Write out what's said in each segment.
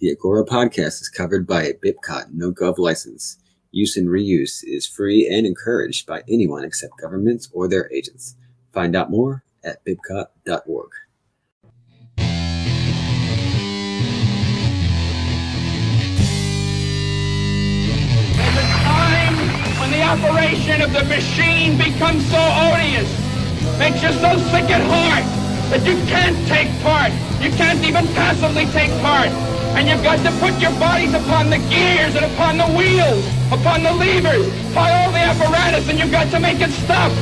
The Agora podcast is covered by a BIPCOT no gov license. Use and reuse is free and encouraged by anyone except governments or their agents. Find out more at bipcot.org. There's a time when the operation of the machine becomes so odious, makes you so sick at heart that you can't take part. You can't even passively take part. And you've got to put your bodies upon the gears and upon the wheels, upon the levers, upon all the apparatus, and you've got to make it stop.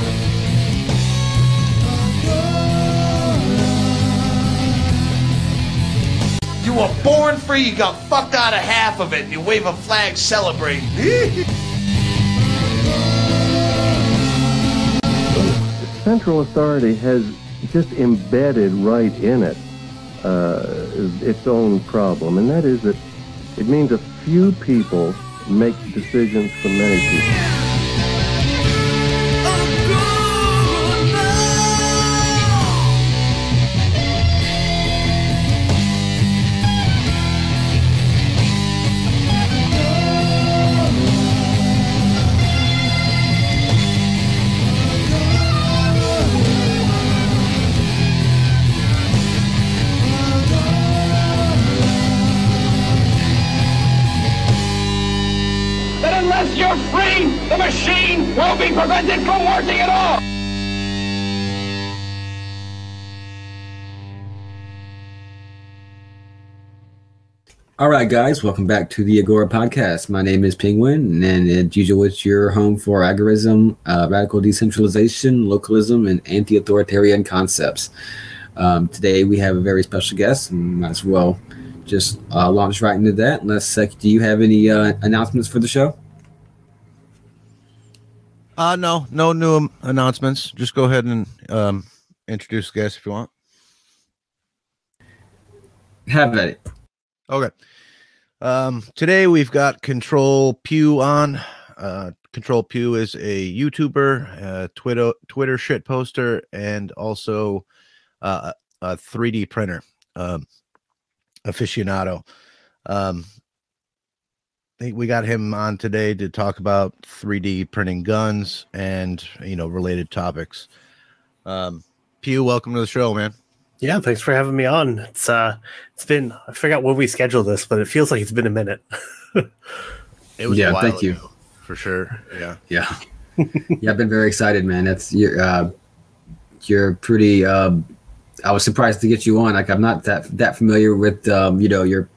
You were born free, you got fucked out of half of it, and you wave a flag celebrating. central authority has just embedded right in it uh, its own problem, and that is that it means a few people make decisions for many people. Will be prevented from working at all. All right, guys, welcome back to the Agora podcast. My name is Penguin, and as usual, it's your home for agorism, uh, radical decentralization, localism, and anti authoritarian concepts. Um, today, we have a very special guest, and might as well just uh, launch right into that. Unless, uh, do you have any uh, announcements for the show? Uh no, no new announcements. Just go ahead and um introduce the guest if you want. Have at it. Okay. Um today we've got Control Pew on. Uh Control Pew is a YouTuber, uh Twitter Twitter shit poster, and also uh, a 3D printer um aficionado. Um we got him on today to talk about 3D printing guns and you know related topics. Um, Pew, welcome to the show, man. Yeah, thanks for having me on. It's uh it's been I forgot when we scheduled this, but it feels like it's been a minute. It was a Yeah, while thank you. for sure. Yeah, Yeah, yeah, I've been very excited, man. That's you're uh, you're pretty. Uh, I was surprised to get you on. Like I'm not that that familiar with um, you know your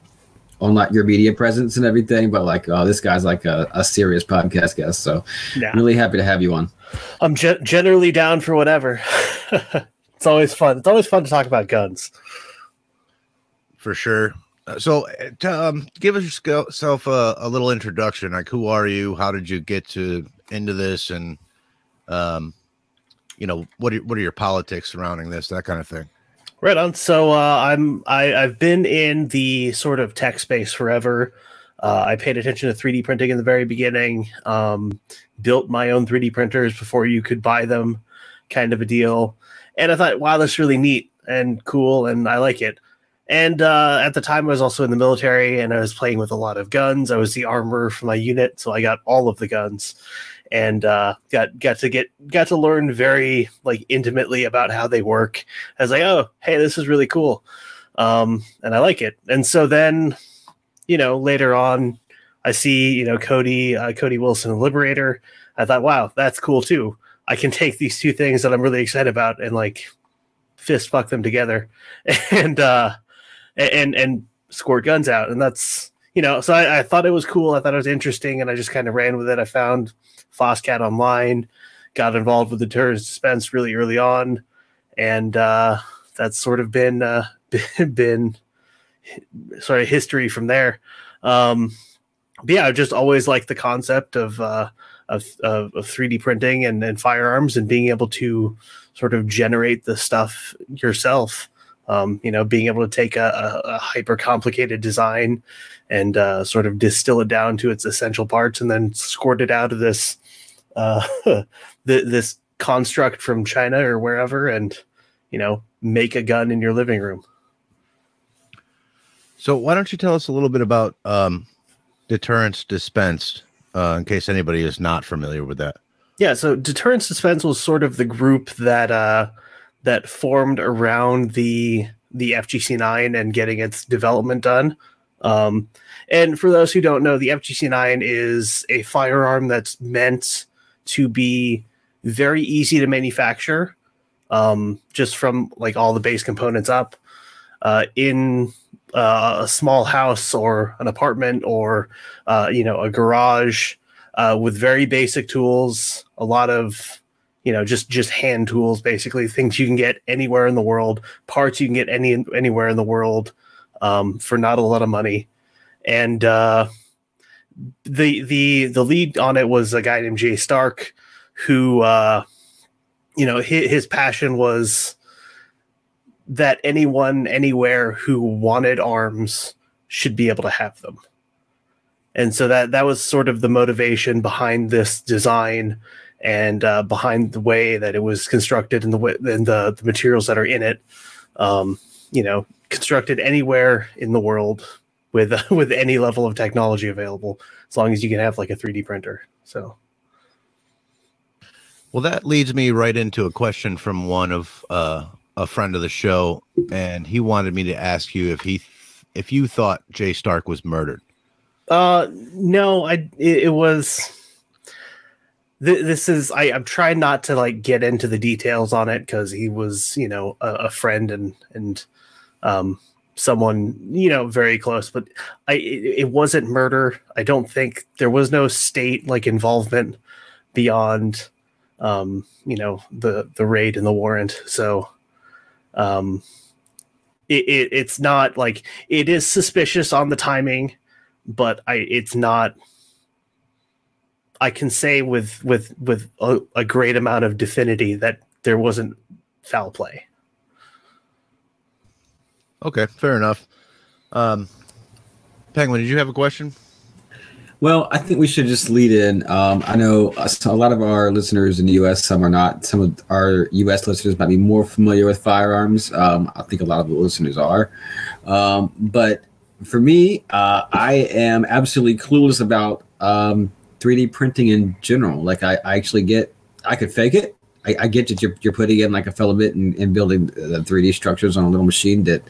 online your media presence and everything, but like oh, this guy's like a, a serious podcast guest. So yeah. really happy to have you on. I'm ge- generally down for whatever. it's always fun. It's always fun to talk about guns. for sure. Uh, So, uh, um, give us yourself a, a little introduction. Like, who are you? How did you get to into this? And, um, you know, what are, what are your politics surrounding this? That kind of thing. Right on. So uh, I'm I, I've been in the sort of tech space forever. Uh, I paid attention to 3D printing in the very beginning. Um, built my own 3D printers before you could buy them, kind of a deal. And I thought, wow, that's really neat and cool, and I like it. And uh, at the time, I was also in the military, and I was playing with a lot of guns. I was the armor for my unit, so I got all of the guns, and uh, got got to get got to learn very like intimately about how they work. I was like, oh, hey, this is really cool, um, and I like it. And so then, you know, later on, I see you know Cody uh, Cody Wilson, Liberator. I thought, wow, that's cool too. I can take these two things that I'm really excited about and like fist fuck them together, and uh, and and squirt guns out, and that's you know. So I, I thought it was cool. I thought it was interesting, and I just kind of ran with it. I found FOSSCAD online, got involved with the Deterrence Dispensed really early on, and uh, that's sort of been uh, been sort of history from there. Um, but yeah, I just always liked the concept of uh, of, of of 3D printing and, and firearms and being able to sort of generate the stuff yourself. Um, you know, being able to take a, a, a hyper complicated design and uh, sort of distill it down to its essential parts, and then squirt it out of this uh, th- this construct from China or wherever, and you know, make a gun in your living room. So why don't you tell us a little bit about um, deterrence dispensed, uh, in case anybody is not familiar with that? Yeah, so Deterrence Dispensed was sort of the group that uh, that formed around the the FGC9 and getting its development done. Um, and for those who don't know, the FGC9 is a firearm that's meant to be very easy to manufacture, um, just from like all the base components up uh, in uh, a small house or an apartment or uh, you know a garage uh, with very basic tools, a lot of you know just just hand tools, basically things you can get anywhere in the world, parts you can get any anywhere in the world um, for not a lot of money, and uh, the the the lead on it was a guy named Jay Stark, who uh, you know his, his passion was that anyone anywhere who wanted arms should be able to have them. And so that that was sort of the motivation behind this design and uh, behind the way that it was constructed and the and the, the materials that are in it um, you know constructed anywhere in the world with with any level of technology available as long as you can have like a 3d printer so well that leads me right into a question from one of uh, a friend of the show and he wanted me to ask you if he if you thought jay stark was murdered uh, no, I it, it was. Th- this is I, I'm trying not to like get into the details on it because he was you know a, a, friend and and um someone you know very close, but I it, it wasn't murder. I don't think there was no state like involvement beyond um you know the the raid and the warrant. So um it, it it's not like it is suspicious on the timing but I it's not I can say with with with a, a, great amount of definity that there wasn't foul play. Okay, fair enough. Um, Penguin, did you have a question? Well, I think we should just lead in. Um, I know a lot of our listeners in the U.S., some are not. Some of our U.S. listeners might be more familiar with firearms. Um, I think a lot of the listeners are. Um, but for me, uh, I am absolutely clueless about um, 3D printing in general. Like, I, I actually get, I could fake it. I, I get that you're, you're putting in like a filament and, and building the 3D structures on a little machine that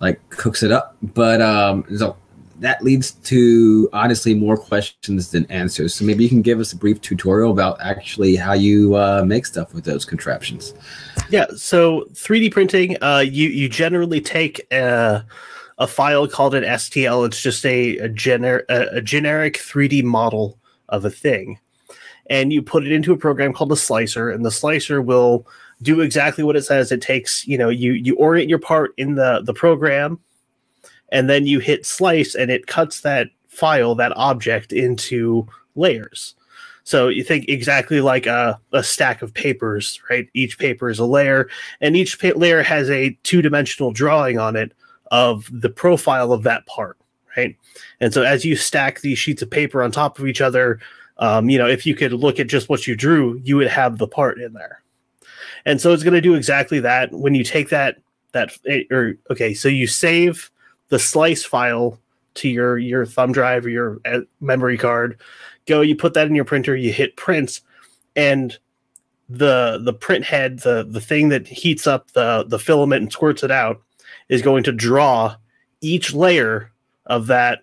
like cooks it up. But um, so that leads to honestly more questions than answers. So maybe you can give us a brief tutorial about actually how you uh, make stuff with those contraptions. Yeah. So 3D printing, uh, you you generally take a a file called an STL. It's just a, a, gener- a, a generic 3D model of a thing. And you put it into a program called the slicer, and the slicer will do exactly what it says. It takes, you know, you you orient your part in the the program, and then you hit slice, and it cuts that file, that object, into layers. So you think exactly like a, a stack of papers, right? Each paper is a layer, and each pa- layer has a two dimensional drawing on it of the profile of that part, right? And so as you stack these sheets of paper on top of each other, um, you know, if you could look at just what you drew, you would have the part in there. And so it's going to do exactly that. When you take that that eh, or okay, so you save the slice file to your your thumb drive or your eh, memory card. Go, you put that in your printer, you hit print, and the the print head, the the thing that heats up the the filament and squirts it out, is going to draw each layer of that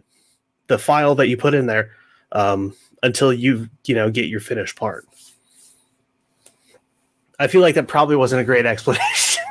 the file that you put in there um, until you you know get your finished part. I feel like that probably wasn't a great explanation.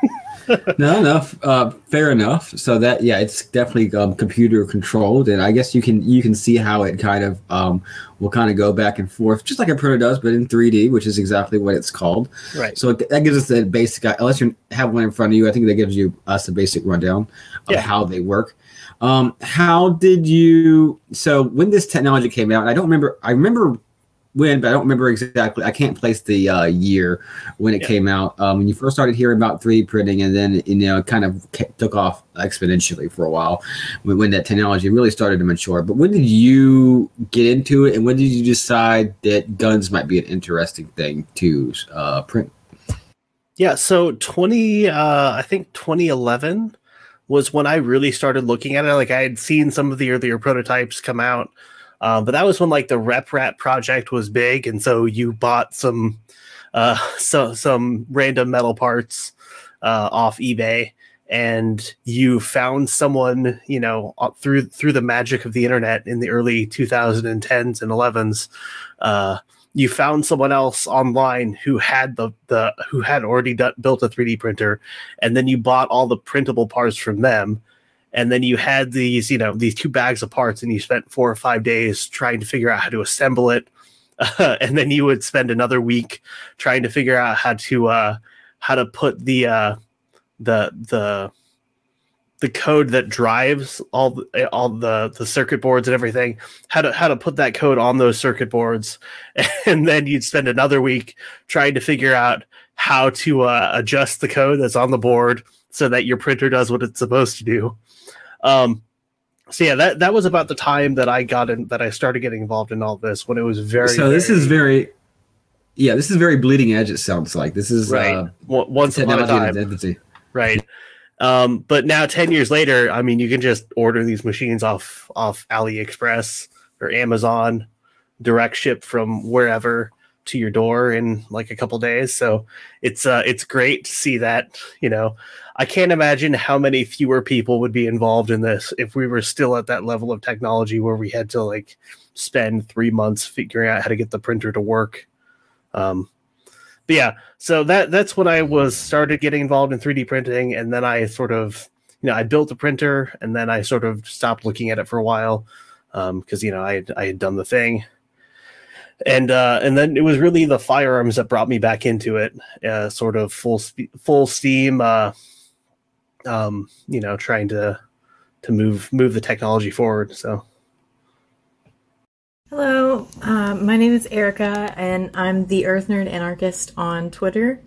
no, no, uh, fair enough. So that yeah, it's definitely um, computer controlled, and I guess you can you can see how it kind of um, will kind of go back and forth, just like a printer does, but in 3D, which is exactly what it's called. Right. So that gives us the basic. Unless you have one in front of you, I think that gives you us a basic rundown of yeah. how they work. Um, how did you? So when this technology came out, I don't remember. I remember when, but I don't remember exactly. I can't place the uh, year when it yeah. came out. Um, when you first started hearing about 3D printing, and then you know, it kind of took off exponentially for a while when, when, that technology really started to mature. But when did you get into it, and when did you decide that guns might be an interesting thing to uh, print? Yeah, so 20, uh, I think 2011 was when I really started looking at it. Like I had seen some of the earlier prototypes come out, uh, but that was when like the RepRap project was big, and so you bought some uh, so some random metal parts uh, off eBay, and you found someone you know through through the magic of the internet in the early 2010s and 11s. You found someone else online who had the the who had already built a 3D printer, and then you bought all the printable parts from them, and then you had these you know these two bags of parts, and you spent four or five days trying to figure out how to assemble it, uh, and then you would spend another week trying to figure out how to uh, how to put the uh, the the the code that drives all the, all the the circuit boards and everything how to how to put that code on those circuit boards. And then you'd spend another week trying to figure out how to uh, adjust the code that's on the board so that your printer does what it's supposed to do. Um so yeah that that was about the time that i got in that i started getting involved in all this when it was very so this very- is very, yeah, this is very bleeding edge. It sounds like. This is right. uh, once upon a time. identity. right um but now 10 years later i mean you can just order these machines off off aliexpress or amazon direct ship from wherever to your door in like a couple days. So it's uh it's great to see that you know. I can't imagine how many fewer people would be involved in this if we were still at that level of technology where we had to like spend three months figuring out how to get the printer to work. Um but yeah so that that's when i was started getting involved in 3d printing and then i sort of you know i built a printer and then i sort of stopped looking at it for a while because you know I had, I had done the thing. And uh and then it was really the firearms that brought me back into it uh sort of full spe- full steam uh um you know trying to to move move the technology forward so Hello, uh, my name is Erica, and I'm the Earth Nerd Anarchist on Twitter.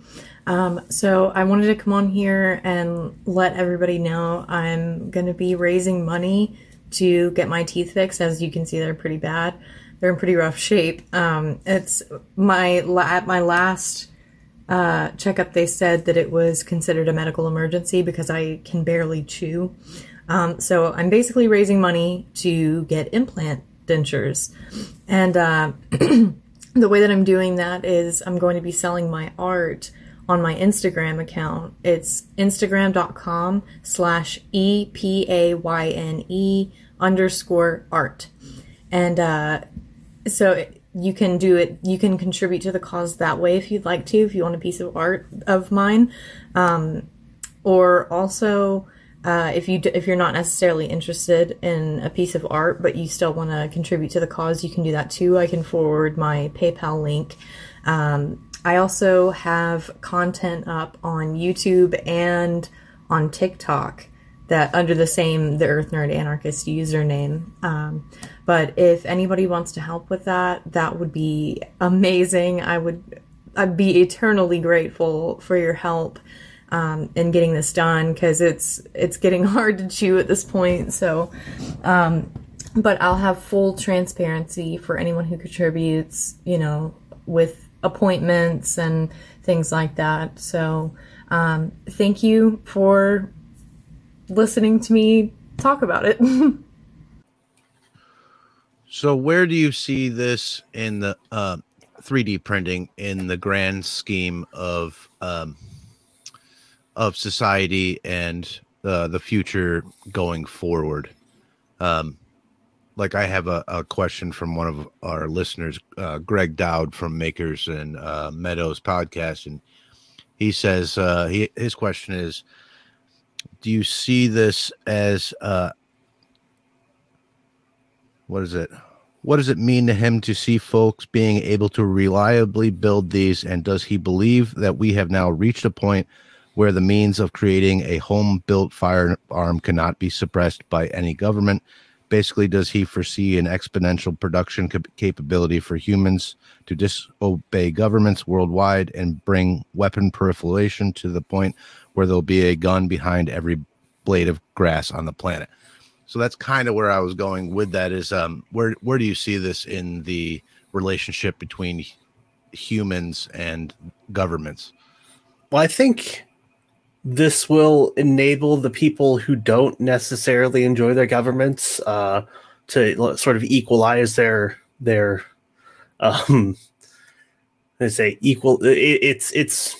Um, so I wanted to come on here and let everybody know I'm going to be raising money to get my teeth fixed. As you can see, they're pretty bad. They're in pretty rough shape. Um, it's my at my last uh, checkup. They said that it was considered a medical emergency because I can barely chew. Um, so I'm basically raising money to get implant dentures. And uh, the way that I'm doing that is I'm going to be selling my art on my Instagram account. It's instagram.com slash E P A Y N E underscore art. And uh, so you can do it, you can contribute to the cause that way if you'd like to, if you want a piece of art of mine. Um, or also, uh, if you if you're not necessarily interested in a piece of art but you still want to contribute to the cause, you can do that too. I can forward my PayPal link. Um, I also have content up on YouTube and on TikTok that under the same the Earth Nerd Anarchist username. Um, but if anybody wants to help with that, that would be amazing. I would I'd be eternally grateful for your help um, in getting this done because it's it's getting hard to chew at this point. So, um, but I'll have full transparency for anyone who contributes. You know, with appointments and things like that. So, um, thank you for listening to me talk about it. So where do you see this in the uh, 3D printing in the grand scheme of um, of society and uh, the future going forward? Um, like I have a, a question from one of our listeners, uh, Greg Dowd from Makers and uh, Meadows podcast, and he says uh, he, his question is, do you see this as uh, what is it? What does it mean to him to see folks being able to reliably build these? And does he believe that we have now reached a point where the means of creating a home built firearm cannot be suppressed by any government? Basically, does he foresee an exponential production cap- capability for humans to disobey governments worldwide and bring weapon proliferation to the point where there'll be a gun behind every blade of grass on the planet? So that's kind of where I was going with that. Is um, where where do you see this in the relationship between humans and governments? Well, I think this will enable the people who don't necessarily enjoy their governments uh, to sort of equalize their their um let's say equal it, it's it's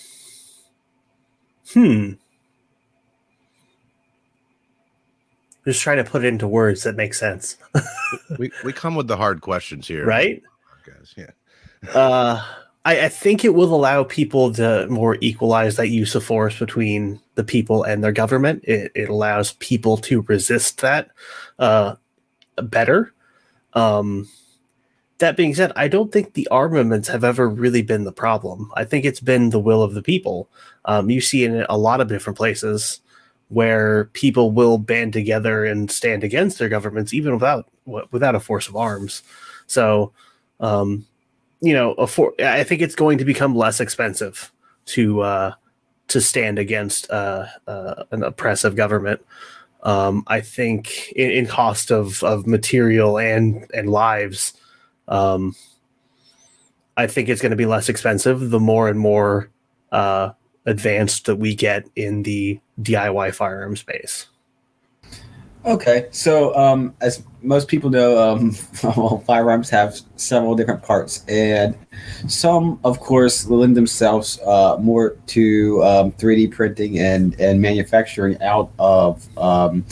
hmm. Just trying to put it into words that make sense. We we come with the hard questions here, right? Guys, yeah. uh I, I think it will allow people to more equalize that use of force between the people and their government. It, it allows people to resist that uh, better. Um, that being said, I don't think the armaments have ever really been the problem. I think it's been the will of the people. Um, you see in a lot of different places where people will band together and stand against their governments, even without without a force of arms. So, um, you know, a for, I think it's going to become less expensive to uh, to stand against uh, uh, an oppressive government. Um, I think in, in, cost of, of material and and lives, um, I think it's going to be less expensive the more and more uh, advanced that we get in the DIY firearm space. Okay, so um, as most people know, um, well, firearms have several different parts, and some, of course, lend themselves uh, more to um, 3D printing and and manufacturing out of um,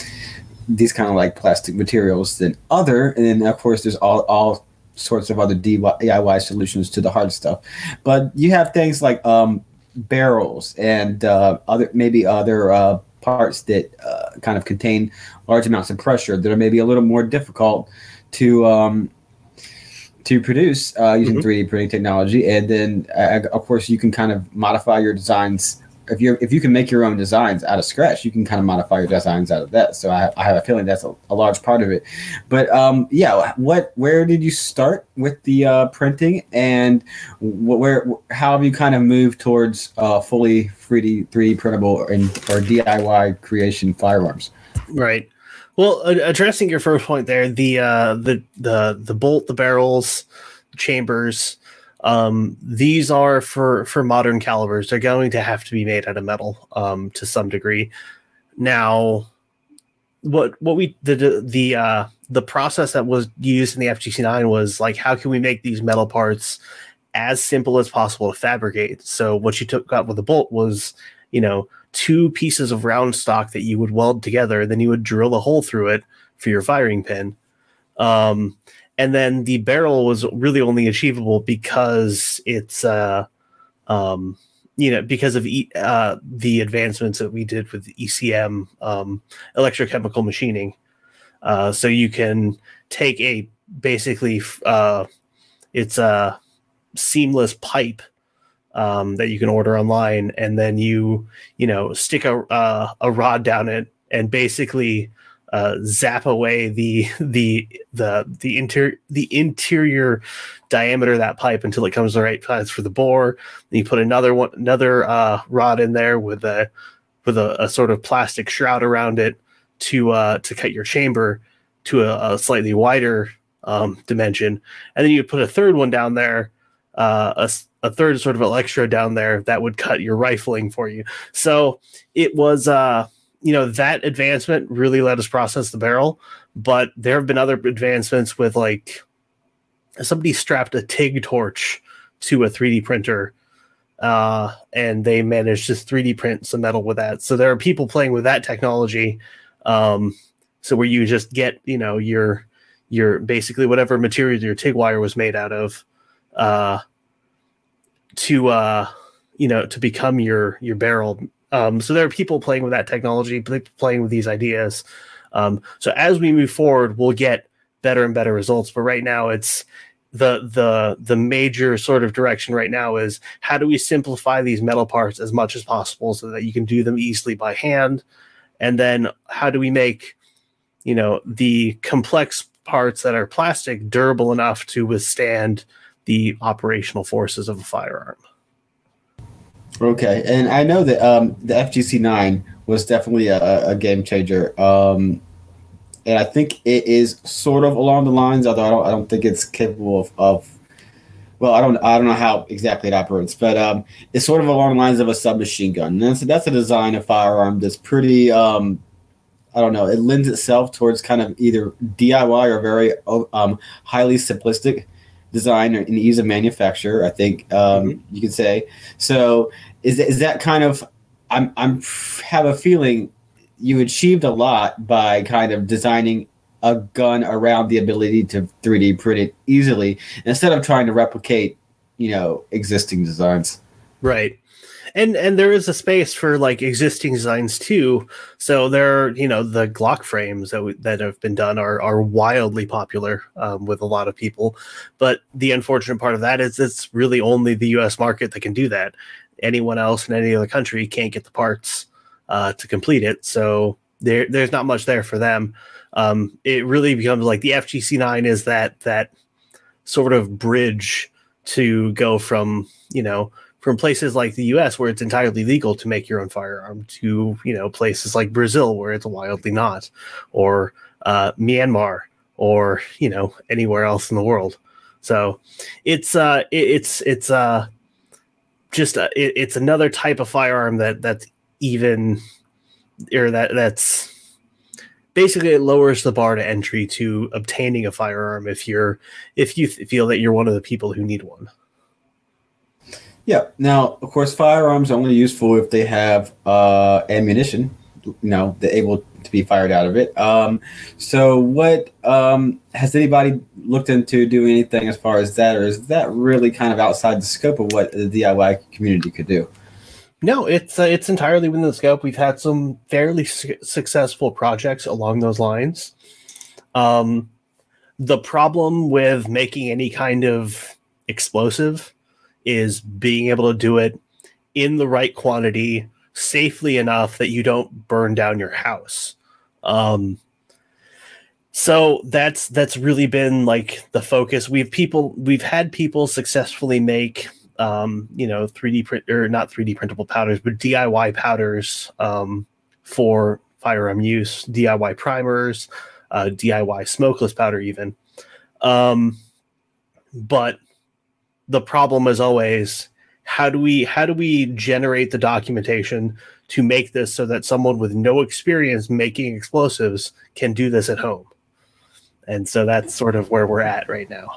these kind of like plastic materials than other. And then, of course, there's all all sorts of other DIY solutions to the hard stuff. But you have things like um, barrels and uh, other maybe other uh, parts that uh, kind of contain large amounts of pressure that are maybe a little more difficult to um, to produce uh, using mm-hmm. 3D printing technology. And then, uh, of course, you can kind of modify your designs. If you if you can make your own designs out of scratch, you can kind of modify your designs out of that. So I, I have a feeling that's a, a large part of it. But um, yeah, what where did you start with the uh, printing, and where how have you kind of moved towards uh, fully 3D 3D printable and or DIY creation firearms? Right. Well, addressing your first point there, the uh, the the the bolt, the barrels, chambers, um, these are for for modern calibers. They're going to have to be made out of metal um, to some degree. Now, what what we the the uh, the process that was used in the FGC9 was like, how can we make these metal parts as simple as possible to fabricate? So what you took out with the bolt was, you know, two pieces of round stock that you would weld together. Then you would drill a hole through it for your firing pin. Um, and then the barrel was really only achievable because it's, uh, um, you know, because of e- uh, the advancements that we did with ECM, um, electrochemical machining. Uh, so you can take a basically, uh, it's a seamless pipe um, that you can order online, and then you you know stick a uh, a rod down it and basically uh, zap away the the the the interior the interior diameter of that pipe until it comes the right size for the bore. Then you put another one another uh, rod in there with a with a, a, sort of plastic shroud around it to uh, to cut your chamber to a, a slightly wider um, dimension, and then you put a third one down there, uh, a a third sort of electrode down there that would cut your rifling for you. So it was, uh, you know, that advancement really let us process the barrel. But there have been other advancements with like somebody strapped a TIG torch to a 3D printer uh, and they managed to 3D print some metal with that. So there are people playing with that technology. Um, so where you just get, you know, your your basically whatever material your TIG wire was made out of, uh, to uh, you know to become your your barrel. Um, so there are people playing with that technology, playing with these ideas. Um, so as we move forward, we'll get better and better results. But right now, it's the the the major sort of direction right now is how do we simplify these metal parts as much as possible so that you can do them easily by hand, and then how do we make you know the complex parts that are plastic durable enough to withstand the operational forces of a firearm. Okay, and I know that um, the FGC nine was definitely a, a game changer, um, and I think it is sort of along the lines, although I don't, I don't think it's capable of, of well, I don't I don't know how exactly it operates, but um, it's sort of along the lines of a submachine gun. And that's that's a design of firearm that's pretty um, I don't know. It lends itself towards kind of either DIY or very um, highly simplistic design and ease of manufacture. I think um, mm-hmm. you could say. So is is that kind of I'm I'm have a feeling you achieved a lot by kind of designing a gun around the ability to 3D print it easily instead of trying to replicate, you know, existing designs. Right. And and there is a space for like existing designs too. So there, you know, the Glock frames that that have been done are are wildly popular um, with a lot of people. But the unfortunate part of that is it's really only the U.S. market that can do that. Anyone else in any other country can't get the parts uh, to complete it. So there there's not much there for them um, it really becomes like the FGC9 is that that sort of bridge to go from you know from places like the US where it's entirely legal to make your own firearm to you know places like Brazil where it's wildly not or uh, Myanmar or you know anywhere else in the world so it's uh it, it's it's uh just a, it, it's another type of firearm that that's even or that that's basically it lowers the bar to entry to obtaining a firearm if you're if you feel that you're one of the people who need one. Yeah. Now, of course, firearms are only useful if they have uh, ammunition. You know, they're able to be fired out of it. Um, so, what um, has anybody looked into doing anything as far as that, or is that really kind of outside the scope of what the DIY community could do? No, it's uh, it's entirely within the scope. We've had some fairly su- successful projects along those lines. Um, the problem with making any kind of explosive is being able to do it in the right quantity safely enough that you don't burn down your house. Um, so that's that's really been like the focus. We've people we've had people successfully make um, you know, 3D print or not 3D printable powders, but DIY powders um, for firearm use, DIY primers, uh, DIY smokeless powder, even. Um, but the problem is always how do we how do we generate the documentation to make this so that someone with no experience making explosives can do this at home? And so that's sort of where we're at right now.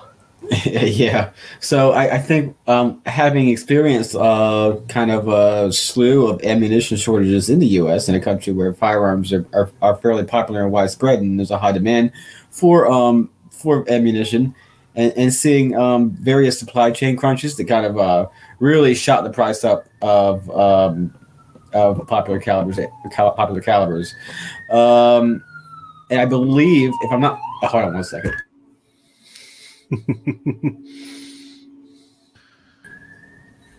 yeah. So I, I think um, having experienced uh, kind of a slew of ammunition shortages in the U.S. in a country where firearms are, are, are fairly popular and widespread, and there's a high demand for um, for ammunition, and, and seeing um, various supply chain crunches that kind of uh, really shot the price up of um, of popular calibers, popular calibers, um, and I believe if I'm not, hold on one second.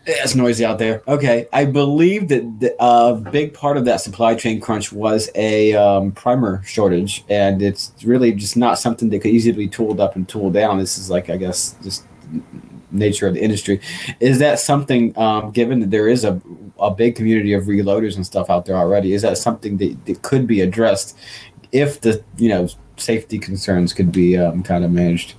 it's noisy out there. Okay, I believe that a big part of that supply chain crunch was a um, primer shortage, and it's really just not something that could easily be tooled up and tooled down. This is like, I guess, just nature of the industry. Is that something, um, given that there is a a big community of reloaders and stuff out there already, is that something that, that could be addressed if the you know safety concerns could be um, kind of managed?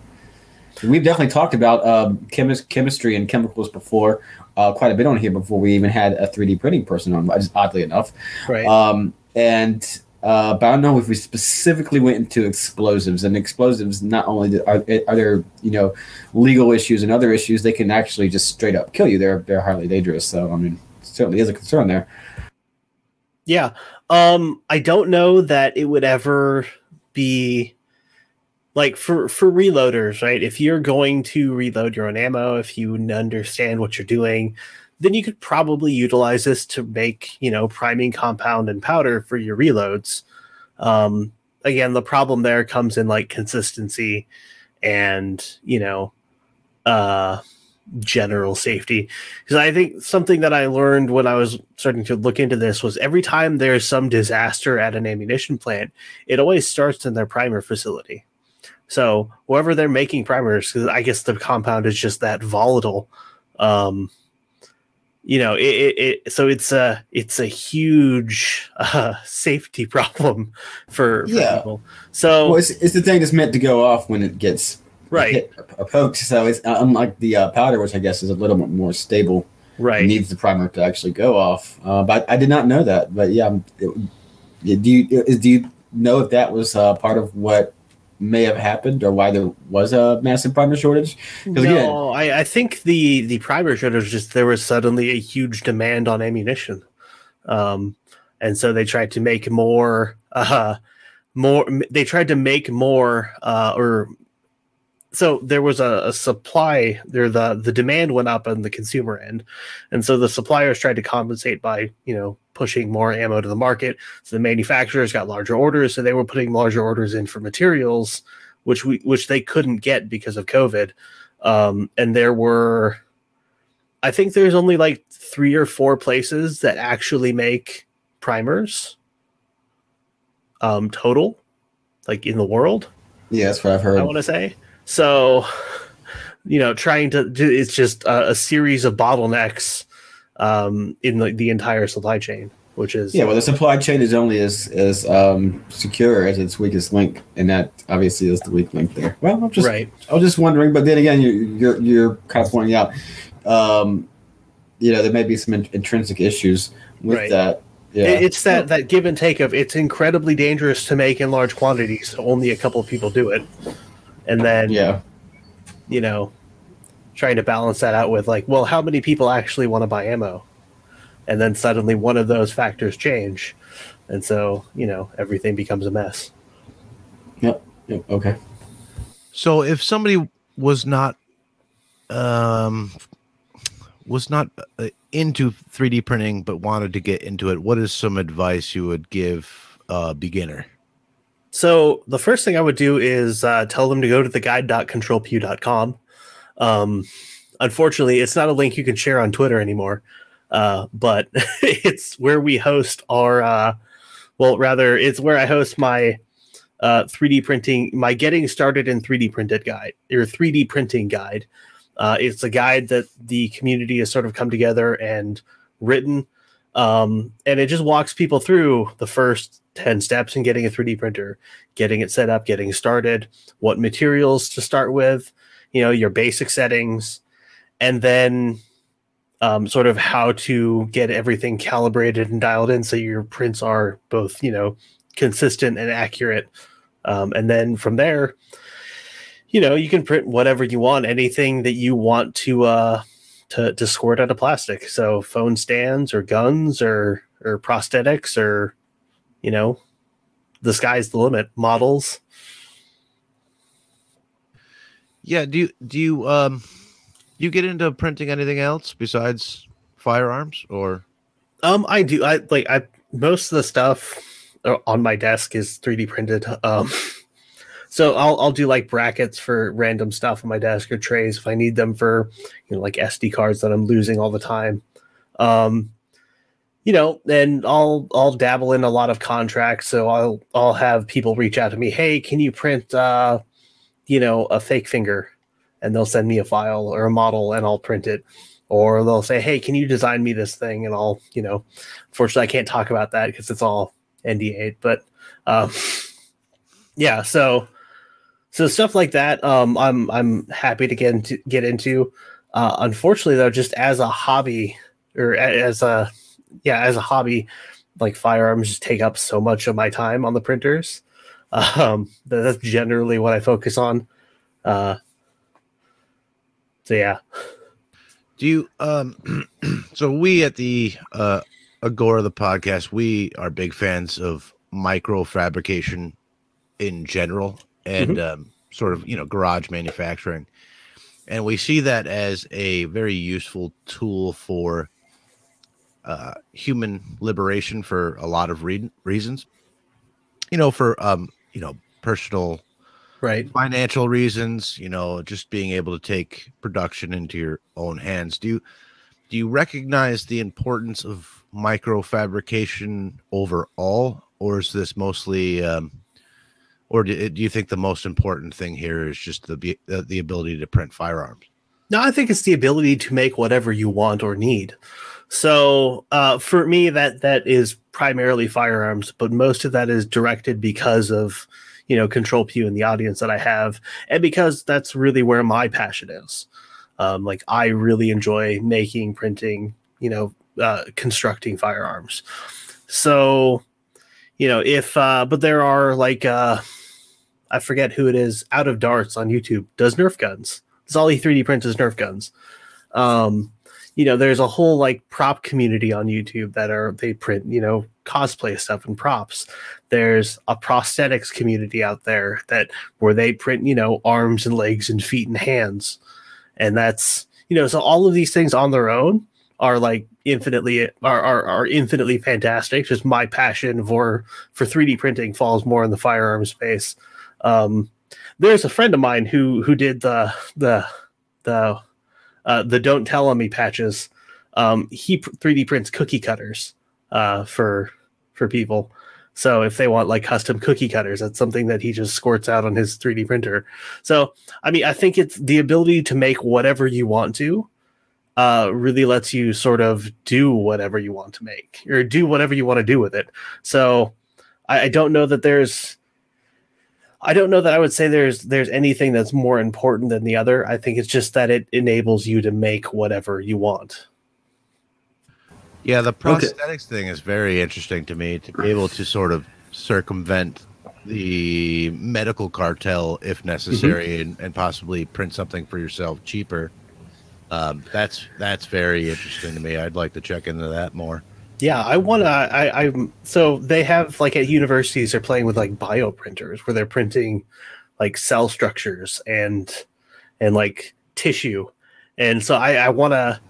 We've definitely talked about um, chemis- chemistry and chemicals before, uh, quite a bit on here before we even had a 3D printing person on, just oddly enough. Right. Um, and uh, but I don't know if we specifically went into explosives and explosives. Not only are, are there you know legal issues and other issues, they can actually just straight up kill you. They're they're highly dangerous. So I mean, certainly is a concern there. Yeah. Um, I don't know that it would ever be like for for reloaders right? If you're going to reload your own ammo if you understand what you're doing then you could probably utilize this to make you know priming compound and powder for your reloads. Um again the problem there comes in like consistency and you know uh general safety. Because i think something that i learned when i was starting to look into this was every time there's some disaster at an ammunition plant it always starts in their primer facility so whoever they're making primers, because I guess the compound is just that volatile. Um, you know, it, it, it, so it's a it's a huge uh, safety problem for, for yeah. people. So well, it's, it's the thing that's meant to go off when it gets Right. hit or poked. So it's uh, unlike the uh, powder, which I guess is a little bit more stable. Right. needs the primer to actually go off. Uh, but I did not know that. But yeah, it, do you do you know if that was uh, part of what may have happened or why there was a massive primer shortage? Because again, No, I, I think the the primer shortage just there was suddenly a huge demand on ammunition, um, and so they tried to make more, uh, more. They tried to make more, uh, or so there was a, a supply. There the the demand went up on the consumer end, and so the suppliers tried to compensate by you know pushing more ammo to the market. So the manufacturers got larger orders, so they were putting larger orders in for materials, which we which they couldn't get because of COVID. Um, and there were, I think there's only like three or four places that actually make primers. Um, total, like in the world. yeah, that's what I've heard. I want to say. So, you know, trying to do it's just a, a series of bottlenecks um, in the, the entire supply chain, which is yeah, well, the supply chain is only as as um, secure as its weakest link, and that obviously is the weak link there. Well, I'm just right. I was just wondering, but then again, you're you're, you're kind of pointing out, um, you know, there may be some in- intrinsic issues with Right. that. Yeah, It's that that give and take of it's incredibly dangerous to make in large quantities. So only a couple of people do it, and then yeah, you know, trying to balance that out with like, well, how many people actually want to buy ammo? And then suddenly one of those factors change. And so, you know, everything becomes a mess. yep, yep, okay. So if somebody was not um was not uh, into 3D printing but wanted to get into it, what is some advice you would give a beginner? So the first thing I would do is uh, tell them to go to the guide.controlpew.com. Um, unfortunately, it's not a link you can share on Twitter anymore, uh, but it's where we host our, uh, well, rather, it's where I host my uh, 3D printing, my getting started in 3D printed guide or 3D printing guide. Uh, it's a guide that the community has sort of come together and written. Um, and it just walks people through the first 10 steps in getting a 3D printer, getting it set up, getting started, what materials to start with, you know, your basic settings, and then um, sort of how to get everything calibrated and dialed in so your prints are both, you know, consistent and accurate. Um, and then from there, you know, you can print whatever you want, anything that you want to uh, to to squirt out of plastic. So phone stands or guns or or prosthetics or you know, the sky's the limit. Models. Yeah, do you do you um you get into printing anything else besides firearms or Um, I do. I like. I most of the stuff uh, on my desk is 3D printed. Um, so I'll I'll do like brackets for random stuff on my desk or trays if I need them for you know like SD cards that I'm losing all the time. Um, you know, and I'll I'll dabble in a lot of contracts. So I'll I'll have people reach out to me. Hey, can you print uh, you know, a fake finger? And they'll send me a file or a model, and I'll print it or they'll say, "Hey, can you design me this thing?" And I'll, you know, fortunately, I can't talk about that because it's all NDA. But um, yeah, so so stuff like that, um, I'm I'm happy to get into get into. Uh, unfortunately, though, just as a hobby or as a yeah as a hobby, like firearms just take up so much of my time on the printers. Um, that- that's generally what I focus on. Uh, so yeah. do you um so we at the uh agora the podcast we are big fans of micro fabrication in general and um sort of you know garage manufacturing and we see that as a very useful tool for uh human liberation for a lot of re- reasons you know for um you know personal Right. financial reasons, you know, just being able to take production into your own hands. Do you do you recognize the importance of micro fabrication overall, or is this mostly, um, or do, do you think the most important thing here is just the the, the ability to print firearms? No, I think it's the ability to make whatever you want or need. So uh, for me, that that is primarily firearms, but most of that is directed because of you know, Control Pew and the audience that I have, and because that's really where my passion is. Um, like I really enjoy making, printing, you know, uh, constructing firearms. So, you know, if uh, but there are like uh, I forget who it is, out of darts on YouTube does Nerf guns. It's all he 3D prints is Nerf guns. Um, you know, there's a whole like prop community on YouTube that are they print, you know, cosplay stuff and props. There's a prosthetics community out there that where they print, you know, arms and legs and feet and hands. And that's, you know, so all of these things on their own are like infinitely are, are, are infinitely fantastic. Just my passion for for 3D printing falls more in the firearm space. Um, there's a friend of mine who who did the the the uh, the don't tell on me patches. Um, he 3D prints cookie cutters uh, for for people. So if they want like custom cookie cutters, that's something that he just squirts out on his 3D printer. So I mean, I think it's the ability to make whatever you want to uh, really lets you sort of do whatever you want to make or do whatever you want to do with it. So I, I don't know that there's I don't know that I would say there's there's anything that's more important than the other. I think it's just that it enables you to make whatever you want. Yeah, the prosthetics okay. thing is very interesting to me to be able to sort of circumvent the medical cartel if necessary mm-hmm. and, and possibly print something for yourself cheaper. Um, that's that's very interesting to me. I'd like to check into that more. Yeah, I want to. I, I'm so they have like at universities they're playing with like bioprinters where they're printing like cell structures and and like tissue, and so I, I want to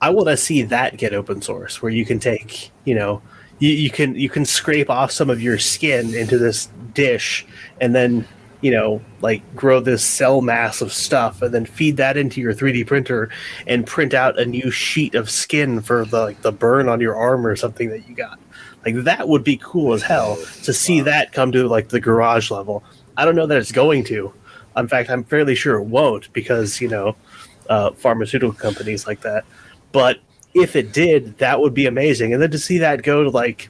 I want to see that get open source where you can take you know you, you can you can scrape off some of your skin into this dish and then you know, like grow this cell mass of stuff and then feed that into your 3D printer and print out a new sheet of skin for the like the burn on your arm or something that you got. Like that would be cool as hell to see that come to like the garage level. I don't know that it's going to. In fact, I'm fairly sure it won't because, you know, uh, pharmaceutical companies like that. But if it did, that would be amazing. And then to see that go to like,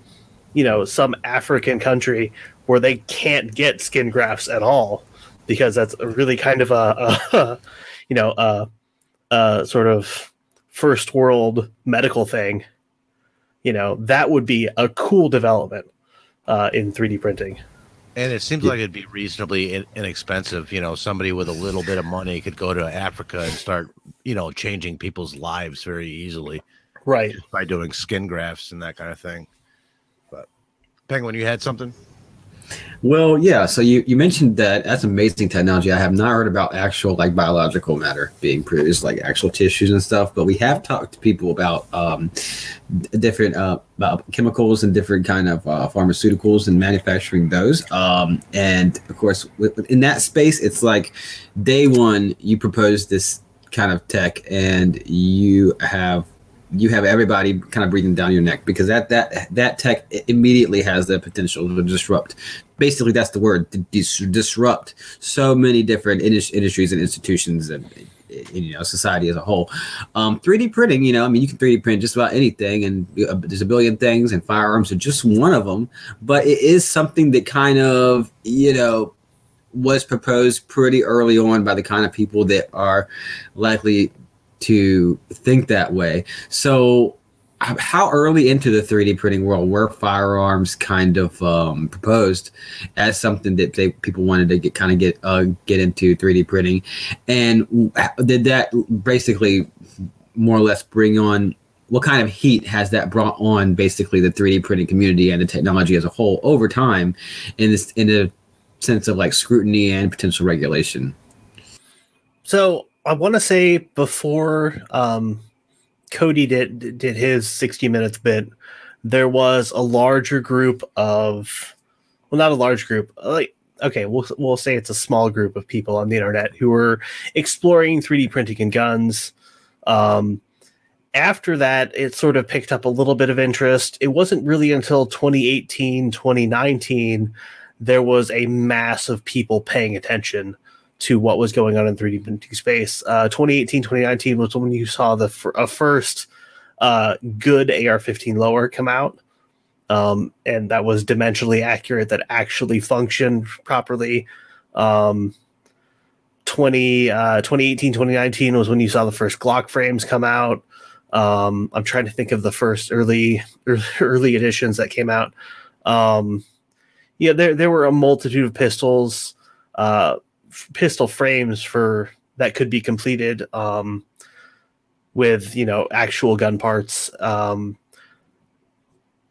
you know, some African country where they can't get skin grafts at all because that's a really kind of a, a you know a, a sort of first world medical thing. You know that would be a cool development uh, in 3d printing. And it seems yeah. like it'd be reasonably in- inexpensive. You know somebody with a little bit of money could go to africa and start you know changing people's lives very easily right. by doing skin grafts and that kind of thing. But penguin you had something well, yeah. So you, you mentioned that that's amazing technology. I have not heard about actual like biological matter being produced, like actual tissues and stuff. But we have talked to people about um, different uh, about chemicals and different kind of uh, pharmaceuticals and manufacturing those. Um, and of course, in that space, it's like day one you propose this kind of tech, and you have you have everybody kind of breathing down your neck because that that that tech immediately has the potential to disrupt. Basically, that's the word dis- disrupt so many different industries and institutions and, you know society as a whole. Um, 3D printing, you know, I mean, you can 3D print just about anything, and uh, there's a billion things, and firearms are just one of them. But it is something that kind of you know was proposed pretty early on by the kind of people that are likely to think that way. So, how early into the 3D printing world were firearms kind of um, proposed as something that they people wanted to get kind of get uh, get into 3D printing, and did that basically more or less bring on what kind of heat has that brought on basically the 3D printing community and the technology as a whole over time in this in a sense of like scrutiny and potential regulation? So I want to say before um, Cody did did his 60 minutes bit, there was a larger group of well, not a large group, like okay, we'll we'll say it's a small group of people on the internet who were exploring 3D printing and guns. Um, after that, it sort of picked up a little bit of interest. It wasn't really until 2018, 2019, there was a mass of people paying attention to what was going on in 3D printing space. Uh, 2018, 2019 was when you saw the f- first uh, good AR-15 lower come out. um, and that was dimensionally accurate, that actually functioned properly. Um, 20, uh, 2018, 2019 was when you saw the first Glock frames come out. Um, I'm trying to think of the first early early editions that came out. Um, yeah, there there were a multitude of pistols, uh, pistol frames for that could be completed um, with you know actual gun parts. Um,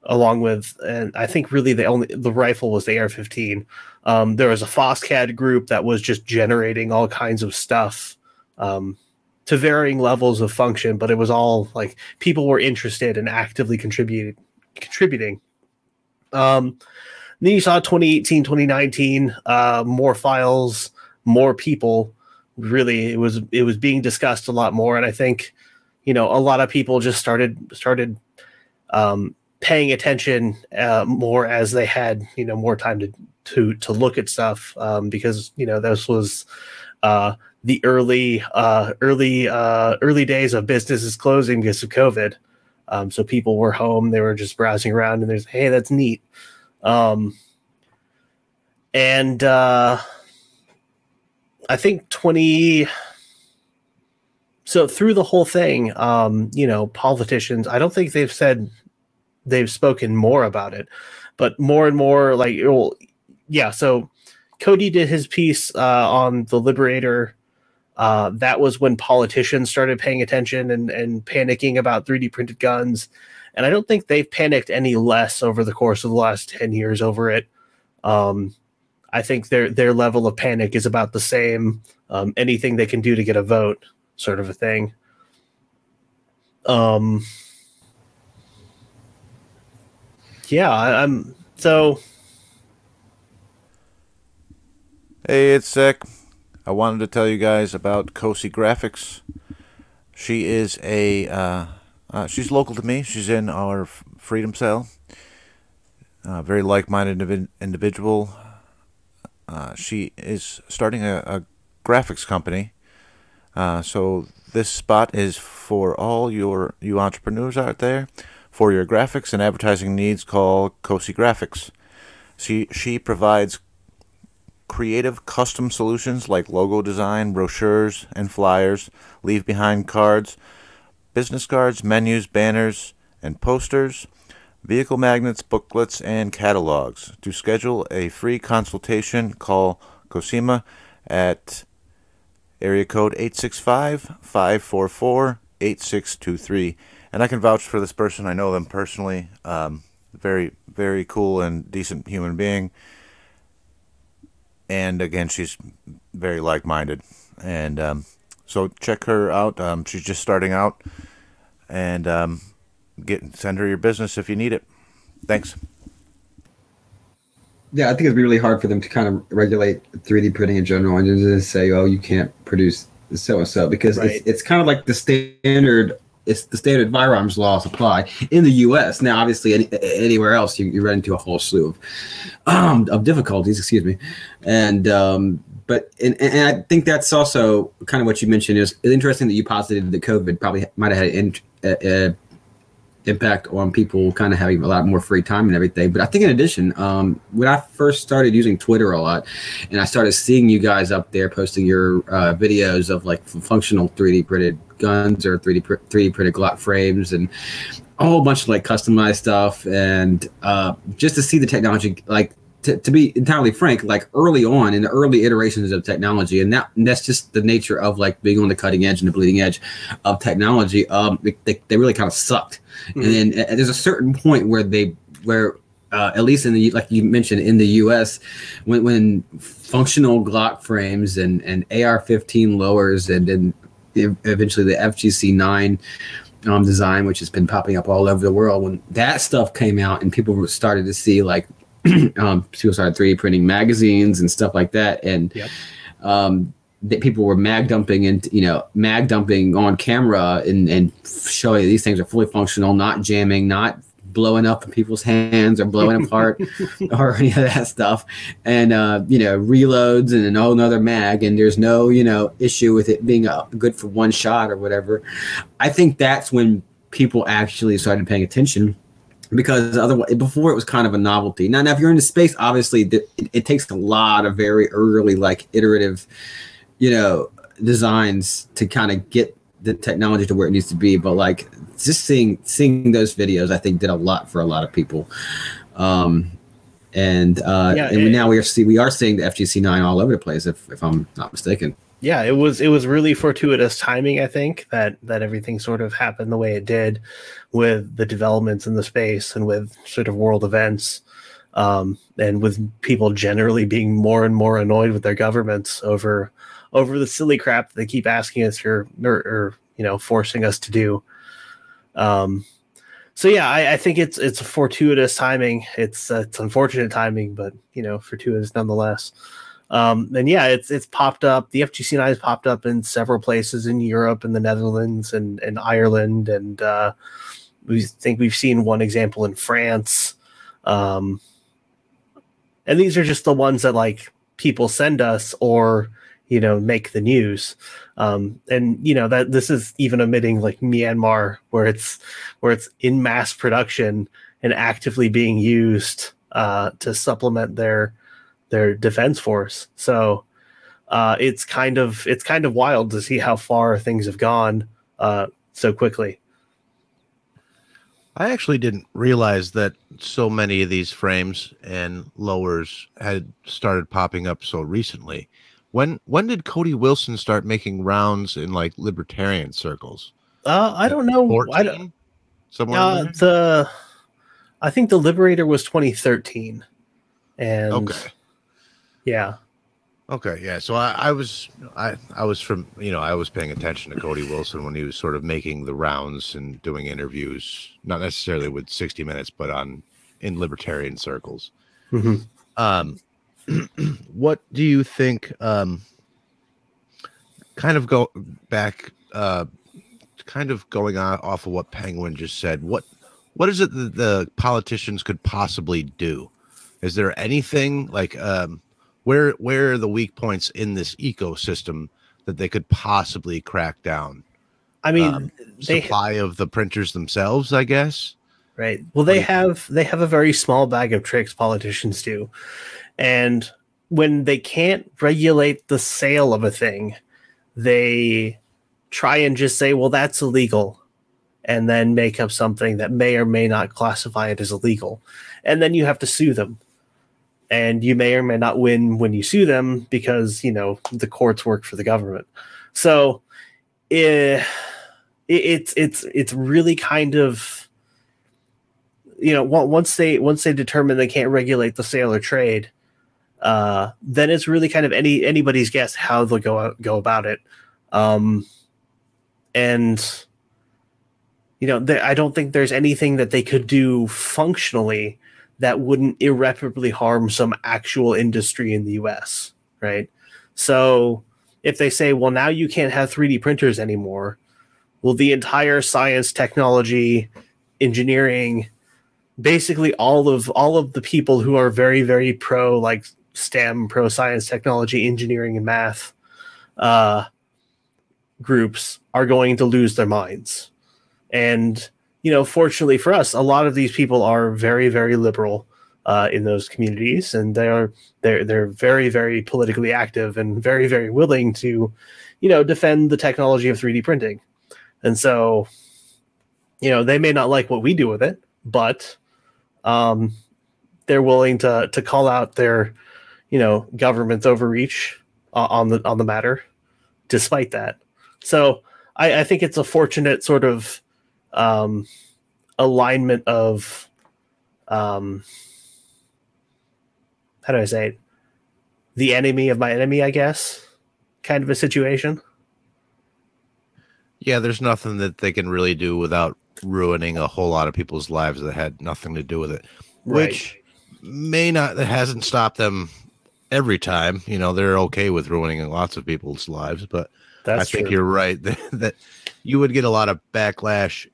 along with, and I think really the only the rifle was the AR-15. Um, there was a FOSSCAD group that was just generating all kinds of stuff um, to varying levels of function, but it was all like people were interested and actively contributed contributing. Um, then you saw 2018, 2019, uh, more files, more people. Really, it was it was being discussed a lot more, and I think you know a lot of people just started started um, paying attention uh, more as they had you know more time to to to look at stuff um, because you know this was uh, the early uh, early uh, early days of businesses closing because of COVID. Um, so people were home, they were just browsing around, and there's hey, that's neat. Um, and uh, I think twenty. So through the whole thing, um, you know, politicians. I don't think they've said they've spoken more about it, but more and more like, well, yeah. So Cody did his piece uh, on the Liberator. Uh, that was when politicians started paying attention and, and panicking about 3D printed guns. And I don't think they've panicked any less over the course of the last 10 years over it. Um, I think their their level of panic is about the same. Um, anything they can do to get a vote, sort of a thing. Um, yeah, I, I'm so. Hey, it's Zach. I wanted to tell you guys about Cosi Graphics. She is a uh, uh, she's local to me. She's in our Freedom Cell. Uh, very like-minded individ- individual. Uh, she is starting a, a graphics company. Uh, so this spot is for all your you entrepreneurs out there for your graphics and advertising needs, call Cosi Graphics. She, she provides creative custom solutions like logo design, brochures and flyers, leave behind cards, business cards, menus, banners, and posters, vehicle magnets, booklets, and catalogs. To schedule a free consultation, call Cosima at area code 865 544 8623 and I can vouch for this person. I know them personally. Um, very, very cool and decent human being. And again, she's very like-minded, and um, so check her out. Um, she's just starting out, and um, get send her your business if you need it. Thanks. Yeah, I think it'd be really hard for them to kind of regulate 3D printing in general and just say, "Oh, you can't produce so and so," because Right. it's, it's kind of like the standard it's the standard firearms laws apply in the U.S. Now, obviously, any, anywhere else you, you run into a whole slew of um, of difficulties. Excuse me, and um, but and, and I think that's also kind of what you mentioned is it's interesting that you posited that COVID probably might have had an uh, uh, impact on people kind of having a lot more free time and everything. But I think in addition, um, when I first started using Twitter a lot, and I started seeing you guys up there posting your uh, videos of like functional 3D printed guns or 3D 3D printed Glock frames and a whole bunch of like customized stuff, and uh, just to see the technology like. To, to be entirely frank, like early on in the early iterations of technology, and that and that's just the nature of like being on the cutting edge and the bleeding edge of technology. Um, they, they, they really kind of sucked and then uh, there's a certain point where they where uh, at least in the like you mentioned in the U.S. when when functional Glock frames and and AR-15 lowers and then eventually the FGC nine um, design, which has been popping up all over the world, when that stuff came out and people started to see like um, people started 3D printing magazines and stuff like that, and Yep. um, that people were mag dumping and you know mag dumping on camera and and showing these things are fully functional, not jamming, not blowing up in people's hands or blowing apart or any of that stuff and uh you know reloads and a whole nother mag and there's no you know issue with it being uh, good for one shot or whatever i think that's when people actually started paying attention because otherwise before it was kind of a novelty. Now, now if you're into space, obviously it, it takes a lot of very early like iterative, you know, designs to kind of get the technology to where it needs to be. But like just seeing seeing those videos, I think did a lot for a lot of people. Um, and uh, Yeah, and it- now we are see we are seeing the FGC nine all over the place. If if I'm not mistaken. yeah it was it was really fortuitous timing i think that that everything sort of happened the way it did with the developments in the space and with sort of world events um, and with people generally being more and more annoyed with their governments over over the silly crap that they keep asking us or or, or you know forcing us to do um so yeah I, I think it's it's fortuitous timing it's uh, it's unfortunate timing but you know fortuitous nonetheless um, and yeah, it's it's popped up. The FGC9 has popped up in several places in Europe and the Netherlands and, and Ireland, and uh, we think we've seen one example in France. Um, and these are just the ones that like people send us or you know make the news. Um, and you know that this is even omitting like Myanmar, where it's where it's in mass production and actively being used uh, to supplement their their defense force. So uh, it's kind of it's kind of wild to see how far things have gone uh, so quickly. I actually didn't realize that so many of these frames and lowers had started popping up so recently. When when did Cody Wilson start making rounds in like libertarian circles? Uh, I don't know. I don't, 14? Somewhere uh, the I think the Liberator was 2013, and Okay. yeah, Okay, yeah. So I, I was I I was from you know I was paying attention to Cody Wilson when he was sort of making the rounds and doing interviews, not necessarily with 60 Minutes, but on in libertarian circles. Mhm. Um, what do you think? Um, kind of go back, uh, kind of going on off of what Penguin just said. What what is it that the politicians could possibly do? Is there anything like um, where where are the weak points in this ecosystem that they could possibly crack down? I mean Um, they Supply of the printers themselves, I guess. Right. Well, they have they have a very small bag of tricks. Politicians do, and when they can't regulate the sale of a thing, they try and just say, "Well, that's illegal," and then make up something that may or may not classify it as illegal, and then you have to sue them. And you may or may not win when you sue them because you know the courts work for the government. So, eh, it, it's it's it's really kind of you know once they once they determine they can't regulate the sale or trade uh then it's really kind of any anybody's guess how they'll go go about it. Um and you know there, i don't think there's anything that they could do functionally that wouldn't irreparably harm some actual industry in the us right? So if they say well now you can't have 3d printers anymore well the entire science technology engineering basically all of all of the people who are very very pro like stem pro science technology engineering and math uh groups are going to lose their minds. And you know fortunately for us a lot of these people are very very liberal uh, in those communities and they're they're they're very very politically active and very very willing to you know defend the technology of 3d printing. And so you know they may not like what we do with it but um they're willing to to call out their you know government's overreach uh, on the on the matter despite that. So i i think it's a fortunate sort of um alignment of um how do i say it? The enemy of my enemy i guess kind of a situation. Yeah, there's nothing that they can really do without ruining a whole lot of people's lives that had nothing to do with it. Which may not that hasn't stopped them every time. You know, they're okay with ruining lots of people's lives, but that's I think true. you're right that, that you would get a lot of backlash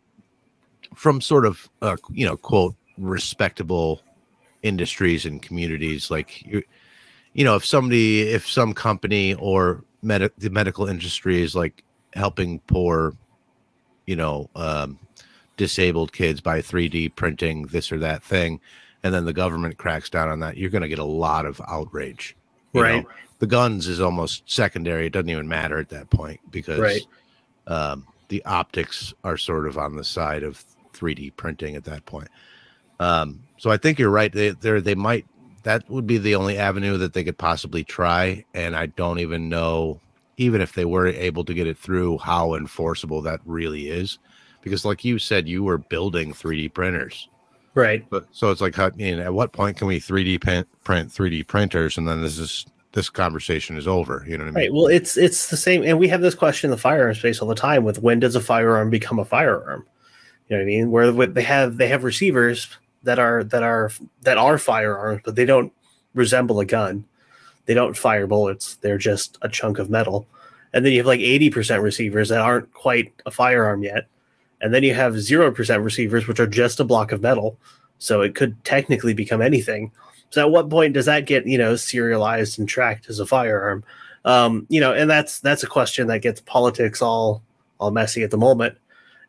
from sort of uh, you know quote respectable industries and communities like you you know if somebody if some company or med- the medical industry is like helping poor you know um disabled kids by 3D printing this or that thing, and then the government cracks down on that, you're going to get a lot of outrage. Right. know, the guns is almost secondary. It doesn't even matter at that point because Right. um, the optics are sort of on the side of 3D printing at that point. Um, so I think you're right. They they they might that would be the only avenue that they could possibly try, and I don't even know, even if they were able to get it through, how enforceable that really is. Because, like you said, you were building 3D printers, Right. but so it's like, how- I mean, at what point can we 3D print, print 3D printers, and then this is this conversation is over? You know what I mean? Right. Well, it's it's the same, and we have this question in the firearm space all the time. With when does a firearm become a firearm? You know what I mean? Where they have they have receivers that are that are that are firearms, but they don't resemble a gun. They don't fire bullets. They're just a chunk of metal. And then you have like eighty percent receivers that aren't quite a firearm yet. And then you have zero percent receivers, which are just a block of metal. So it could technically become anything. So at what point does that get you know serialized and tracked as a firearm? Um, you know, and that's that's a question that gets politics all all messy at the moment.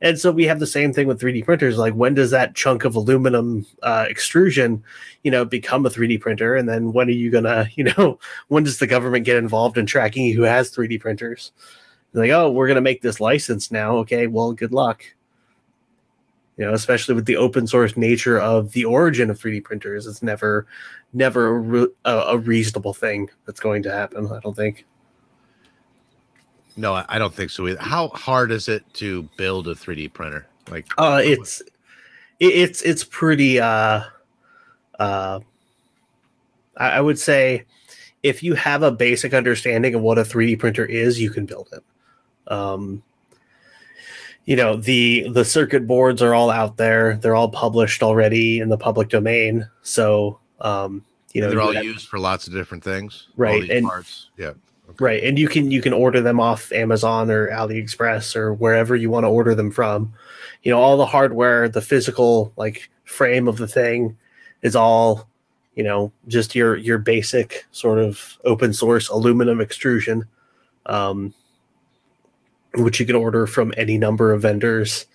And so we have the same thing with 3D printers. Like, when does that chunk of aluminum uh, extrusion, you know, become a 3D printer? And then when are you gonna, you know, when does the government get involved in tracking who has 3D printers? Like, oh, we're gonna make this license now. Okay, well, good luck. You know, especially with the open source nature of the origin of 3D printers, it's never, never a, re- a, reasonable thing that's going to happen. I don't think. No, I don't think so either. How hard is it to build a 3D printer? Like, Uh, it's it, it's it's pretty. Uh, uh, I, I would say if you have a basic understanding of what a 3D printer is, you can build it. Um, you know the the circuit boards are all out there; they're all published already in the public domain. So um, you know they're all have- used for lots of different things. all Right, and- parts. Yeah. right and you can you can order them off amazon or aliexpress or wherever you want to order them from you know all the hardware the physical like frame of the thing is all you know just your your basic sort of open source aluminum extrusion um which you can order from any number of vendors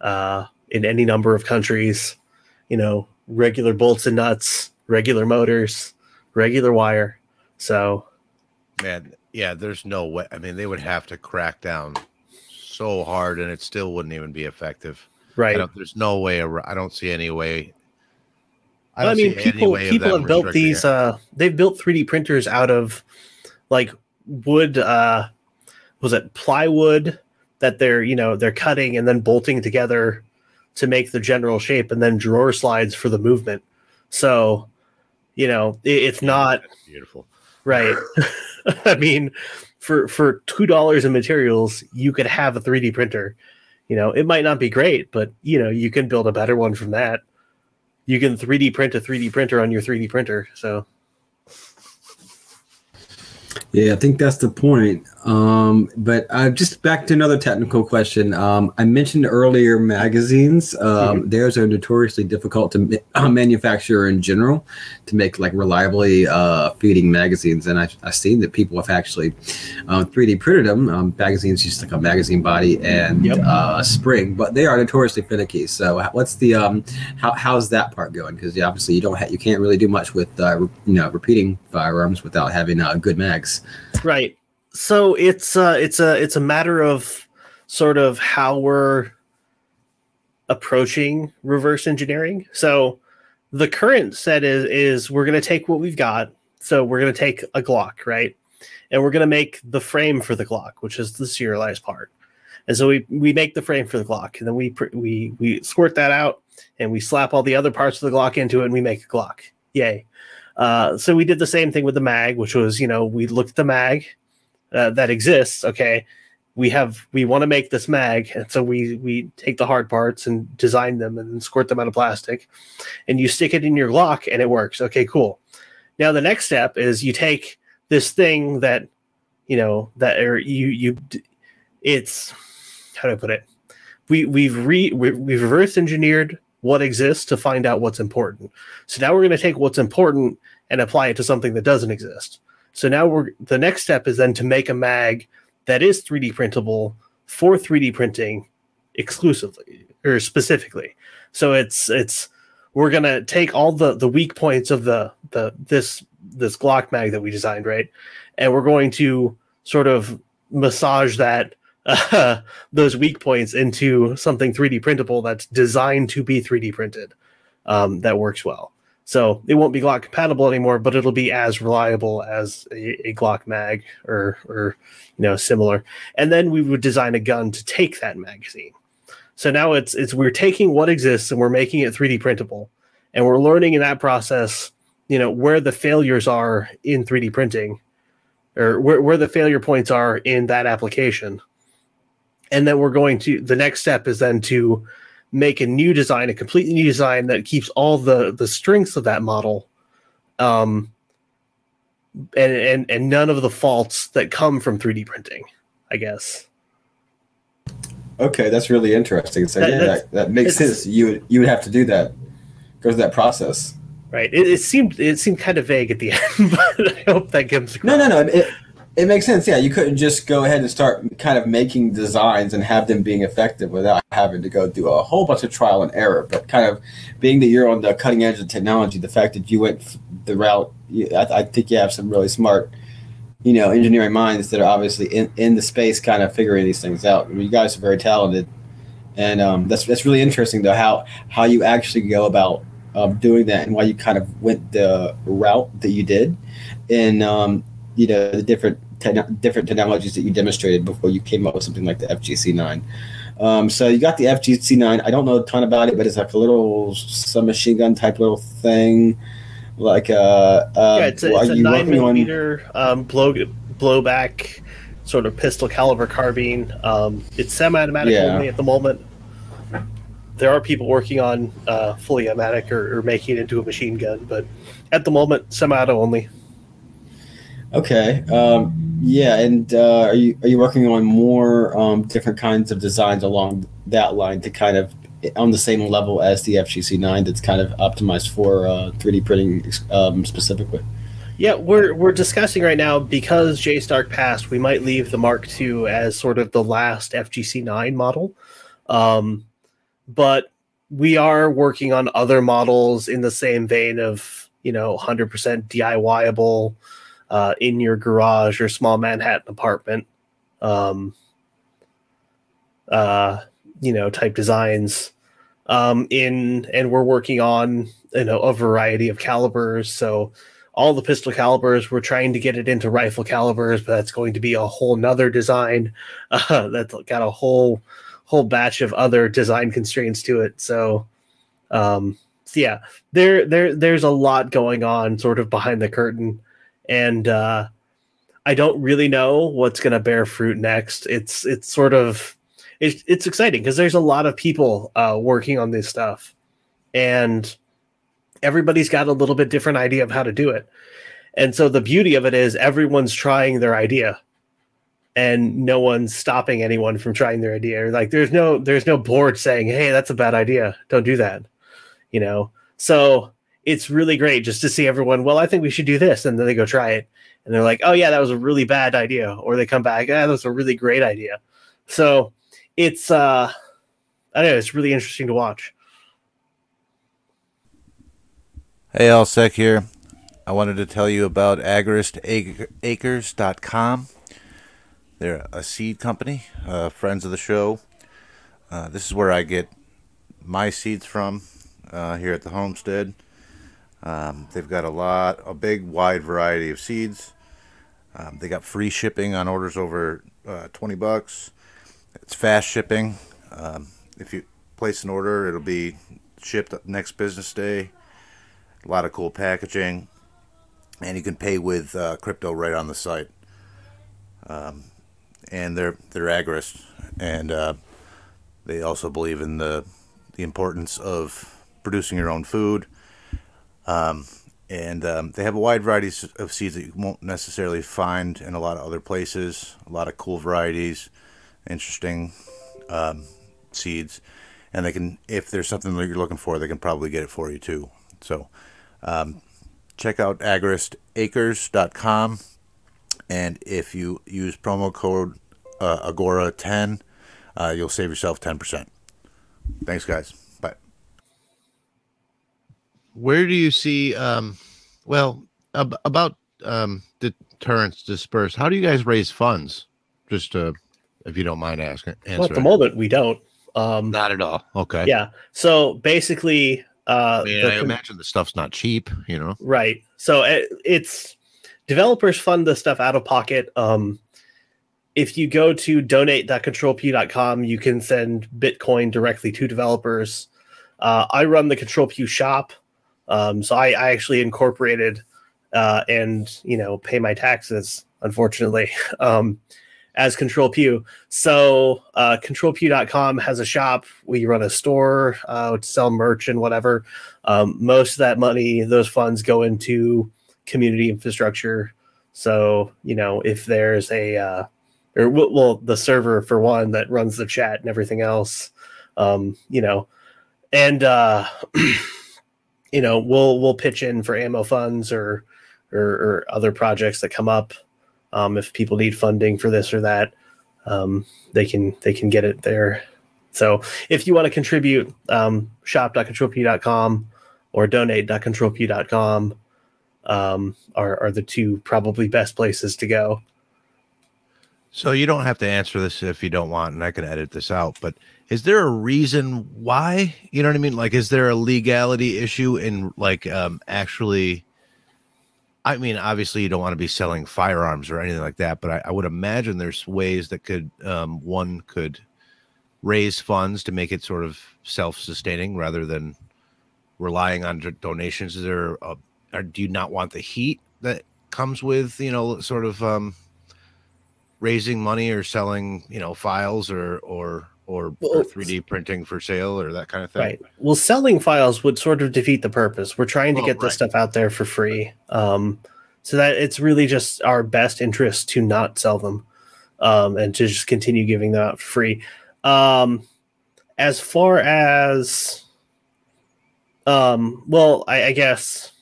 uh in any number of countries you know regular bolts and nuts regular motors regular wire so Man, yeah, there's no way. I mean, they would have to crack down so hard and it still wouldn't even be effective. I right there's no way. I don't see any way. I, don't mean, see any people way people have built these. it. Uh, they've built 3D printers out of like wood. Uh, was it plywood that they're you know they're cutting and then bolting together to make the general shape, and then drawer slides for the movement. So, you know, it, it's not beautiful. right. I mean, for for two dollars in materials, you could have a 3D printer. You know, it might not be great, but you know, you can build a better one from that. You can 3D print a 3D printer on your 3D printer. So Yeah, I think that's the point. Um, but uh, just back to another technical question. Um, I mentioned earlier magazines. Um, Theirs are notoriously difficult to ma- uh, manufacture in general, to make like reliably uh, feeding magazines. And I, I've seen that people have actually uh, 3D printed them. Um, magazines just like a magazine body and Yep. uh, a spring, but they are notoriously finicky. So what's the um, how, how's that part going? Because obviously you don't ha- you can't really do much with uh, re- you know repeating firearms without having uh, good right. So it's uh it's a it's a matter of sort of how we're approaching reverse engineering. So the current set is is we're going to take what we've got. So we're going to take a Glock, right? And we're going to make the frame for the Glock, which is the serialized part. And so we we make the frame for the Glock, and then we we we squirt that out, and we slap all the other parts of the Glock into it, and we make a Glock. Yay! Uh, so we did the same thing with the mag, which was you know we looked at the mag uh, that exists. Okay, we have we want to make this mag, and so we we take the hard parts and design them and squirt them out of plastic, and you stick it in your Glock, and it works. Okay, cool. Now the next step is you take this thing that you know that or you you it's how do I put it? We we've re we, we've reverse engineered what exists to find out what's important. So now we're going to take what's important and apply it to something that doesn't exist. So now we're the next step is then to make a mag that is 3D printable for 3D printing exclusively or specifically. So it's it's we're gonna take all the the weak points of the the this this Glock mag that we designed, right? And we're going to sort of massage that uh, those weak points into something 3D printable that's designed to be 3D printed um, that works well. So it won't be Glock compatible anymore, but it'll be as reliable as a, a, Glock mag or or you know similar. And then we would design a gun to take that magazine. So now it's it's we're taking what exists and we're making it 3D printable, and we're learning in that process, you know, where the failures are in 3D printing, or where where the failure points are in that application. And then we're going to the next step is then to make a new design, a completely new design that keeps all the the strengths of that model, um, and and and none of the faults that come from 3D printing. I guess. Okay, that's really interesting. So that, yeah, that, that makes sense. You would you would have to do that, go through that process. Right. It, it seemed it seemed kind of vague at the end, but I hope that comes across. No, no, no. It, it makes sense. Yeah, you couldn't just go ahead and start kind of making designs and have them being effective without having to go through a whole bunch of trial and error. But kind of being that you're on the cutting edge of technology, the fact that you went the route, I, I think you have some really smart, you know, engineering minds that are obviously in, in the space, kind of figuring these things out. I mean, you guys are very talented, and um, that's that's really interesting though how how you actually go about um, doing that and why you kind of went the route that you did, and um, you know the different te- different technologies that you demonstrated before you came up with something like the FGC9. Um, so you got the FGC9. I don't know a ton about it, but it's like a little submachine gun type little thing. Like uh, uh yeah, it's a, it's a nine millimeter on... um, blow blowback sort of pistol caliber carbine. Um, it's semi-automatic yeah. only at the moment. There are people working on uh, fully automatic or, or making it into a machine gun, but at the moment, semi-auto only. Okay. Um, yeah, and uh, are you are you working on more um, different kinds of designs along that line to kind of on the same level as the FGC9 that's kind of optimized for uh, 3D printing um, specifically? Yeah, we're we're discussing right now because J Stark passed. We might leave the Mark II as sort of the last FGC9 model, um, but we are working on other models in the same vein of you know 100% DIYable uh, in your garage or small Manhattan apartment, um, uh, you know, type designs. Um, in and we're working on you know a variety of calibers. So all the pistol calibers, we're trying to get it into rifle calibers, but that's going to be a whole nother design. Uh, that's got a whole whole batch of other design constraints to it. So um, so yeah, there there there's a lot going on sort of behind the curtain and uh, I don't really know what's going to bear fruit next. It's it's sort of it's it's exciting because there's a lot of people uh, working on this stuff, and everybody's got a little bit different idea of how to do it. And so the beauty of it is everyone's trying their idea and no one's stopping anyone from trying their idea. Like there's no there's no board saying, "Hey, that's a bad idea. Don't do that." You know. So it's really great just to see everyone, well, I think we should do this. And then they go try it. And they're like, oh, yeah, that was a really bad idea. Or they come back, ah, that was a really great idea. So it's, uh, I don't know, it's really interesting to watch. Hey, Alsec here. I wanted to tell you about agoristacres.com. They're a seed company, uh, friends of the show. Uh, this is where I get my seeds from uh, here at the homestead. Um, they've got a lot, a big, wide variety of seeds. Um, they got free shipping on orders over uh, 20 bucks. It's fast shipping. Um, if you place an order, it'll be shipped next business day. A lot of cool packaging, and you can pay with uh, crypto right on the site. Um, and they're they're agorists, and uh, they also believe in the the importance of producing your own food um, and um, they have a wide variety of seeds that you won't necessarily find in a lot of other places. A lot of cool varieties, interesting um, seeds, and they can, if there's something that you're looking for, they can probably get it for you too. So, um, check out agoristacres.com, and if you use promo code uh, Agora10 uh, you'll save yourself 10%. Thanks, guys. Bye. Where do you see, um, well, ab- about um, Deterrence Dispensed, how do you guys raise funds? Just uh, if you don't mind asking. Well, at the moment, we don't. Um, Not at all. Okay. yeah. So basically, uh, I mean, the I imagine the stuff's not cheap, you know? Right. So it, it's developers fund the stuff out of pocket. Um, if you go to donate.controlpew.com, you can send Bitcoin directly to developers. Uh, I run the Control Pew shop. Um, so I, I actually incorporated uh, and, you know, pay my taxes, unfortunately, um, as Control Pew. So uh, controlpew.com has a shop. We run a store uh, to sell merch and whatever. Um, most of that money, those funds go into community infrastructure. So, you know, if there's a, uh, or well, the server for one that runs the chat and everything else, um, you know, and, uh, you know, we'll, we'll pitch in for ammo funds or, or, or other projects that come up. Um, if people need funding for this or that, um, they can, they can get it there. So if you want to contribute, um, shop.controlpew.com or donate.controlpew.com um, are, are the two probably best places to go. So you don't have to answer this if you don't want, and I can edit this out. But is there a reason why? You know what I mean? Like, is there a legality issue in like um actually? I mean, obviously, you don't want to be selling firearms or anything like that, but I, I would imagine there's ways that could um, one could raise funds to make it sort of self-sustaining rather than relying on do- donations. Is there? A, or do you not want the heat that comes with you know sort of um, raising money or selling you know files or or or, Well, or 3D printing for sale or that kind of thing? Right. Well, selling files would sort of defeat the purpose. We're trying to Well, get this stuff out there for free. Um, so that it's really just our best interest to not sell them um, and to just continue giving them out for free. Um, as far as, um, well, I, I guess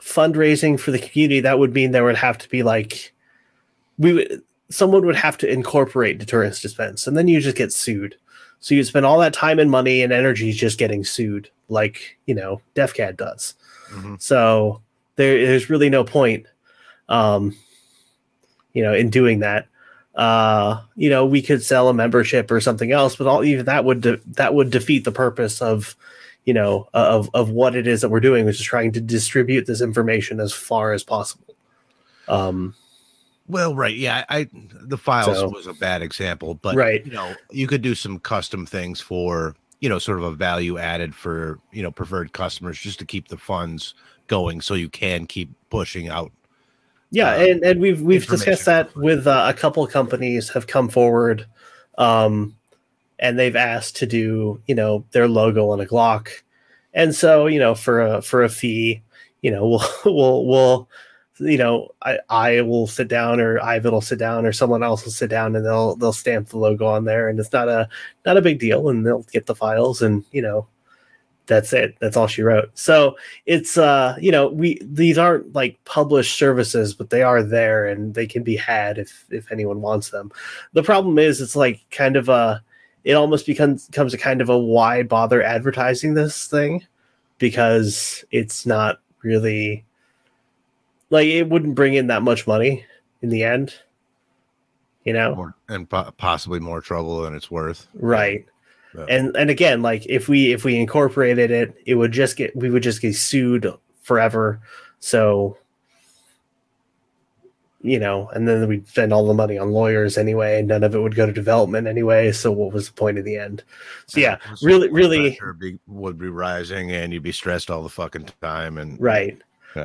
fundraising for the community, that would mean there would have to be like, we would, someone would have to incorporate deterrence dispense and then you just get sued. So you spend all that time and money and energy just getting sued, like you know defcad does. Mhm. So there, there's really no point, um, you know, in doing that. Uh, you know, we could sell a membership or something else, but all even that would de- that would defeat the purpose of, you know, of of what it is that we're doing, which is trying to distribute this information as far as possible. Um, Well, right, yeah, I the files So- was a bad example, but Right. you know, you could do some custom things for you know, sort of a value added for you know preferred customers just to keep the funds going, so you can keep pushing out. Yeah, uh, and, and we've we've discussed that with uh, a couple companies have come forward, um, and they've asked to do you know their logo on a Glock, and so you know for a for a fee, you know we'll we'll we'll you know I I will sit down or Ivan will sit down or someone else will sit down and they'll they'll stamp the logo on there and it's not a not a big deal and they'll get the files and you know that's it. That's all she wrote. So it's uh you know we these aren't like published services but they are there and they can be had if if anyone wants them. The problem is it's like kind of a it almost becomes becomes a kind of a why bother advertising this thing? Because it's not really like it wouldn't bring in that much money in the end you know More, and po- possibly more trouble than it's worth. right Yeah. and and again like if we if we incorporated it it would just get we would just get sued forever so you know and then we'd spend all the money on lawyers anyway and none of it would go to development anyway so what was the point in the end so yeah really really be, would be rising, and you'd be stressed all the fucking time. And right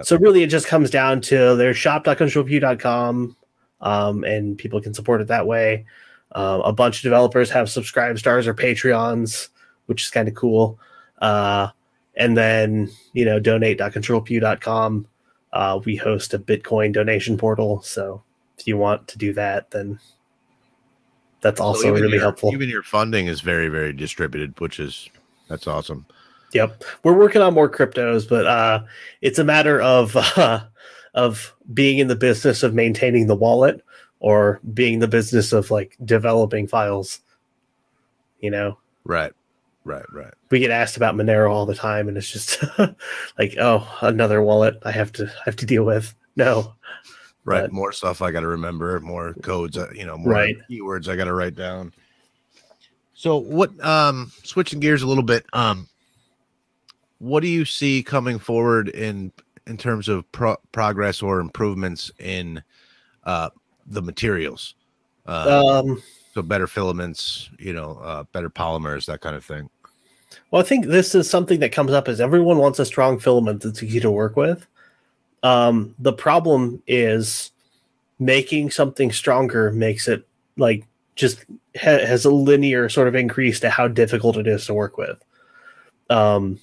So really it just comes down to their shop.controlpew.com um, and people can support it that way. Uh, a bunch of developers have subscribe stars or patreons which is kind of cool. Uh, and then you know donate.controlpew.com uh, we host a bitcoin donation portal so if you want to do that then that's also even really your- helpful. Even your funding is very, very distributed, which is that's awesome. Yep, we're working on more cryptos, but uh, it's a matter of uh, of being in the business of maintaining the wallet, or being the business of like developing files. You know, Right. Right. Right. we get asked about Monero all the time, and it's just like, oh, another wallet I have to have to deal with. No, Right. But- more stuff I got to remember, more codes, uh, you know, more Right. keywords I got to write down. So what um switching gears a little bit, um what do you see coming forward in in terms of pro- progress or improvements in uh the materials? Uh, um, so better filaments, you know, uh better polymers, that kind of thing. Well, I think this is something that comes up as everyone wants a strong filament that's easy to work with. Um, the problem is making something stronger makes it like just ha- has a linear sort of increase to how difficult it is to work with. Um,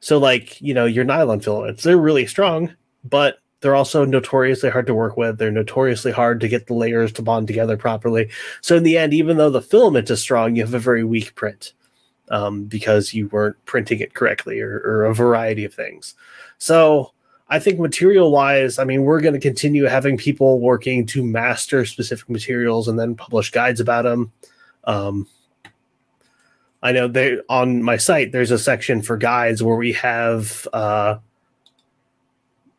so like you know your nylon filaments, they're really strong, but they're also notoriously hard to work with. They're notoriously hard to get the layers to bond together properly. So in the end, even though the filament is strong, you have a very weak print um, because you weren't printing it correctly or, or a variety of things. So I think material wise, I mean, we're going to continue having people working to master specific materials and then publish guides about them. Um, I know they on my site there's a section for guides where we have uh,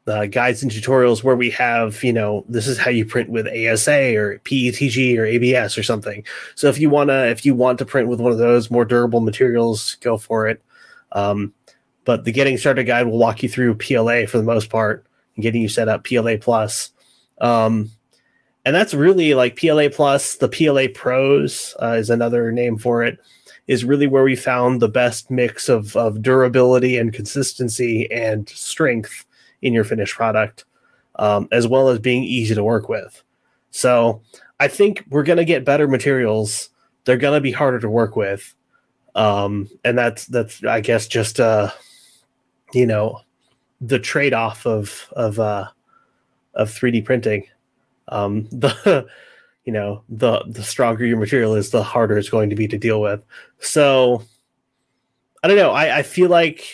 guides and tutorials where we have you know this is how you print with ASA or PETG or ABS or something. So if you wanna if you want to print with one of those more durable materials, go for it. Um, but the getting started guide will walk you through PLA for the most part and getting you set up PLA plus. Um, and that's really like PLA plus. The PLA Pros uh, is another name for it. Is really where we found the best mix of of durability and consistency and strength in your finished product, um, as well as being easy to work with. So I think we're going to get better materials. They're going to be harder to work with, um, and that's that's I guess just uh, you know the trade off of of uh, of 3D printing. Um, the you know the the stronger your material is, the harder it's going to be to deal with. So I don't know. I, I feel like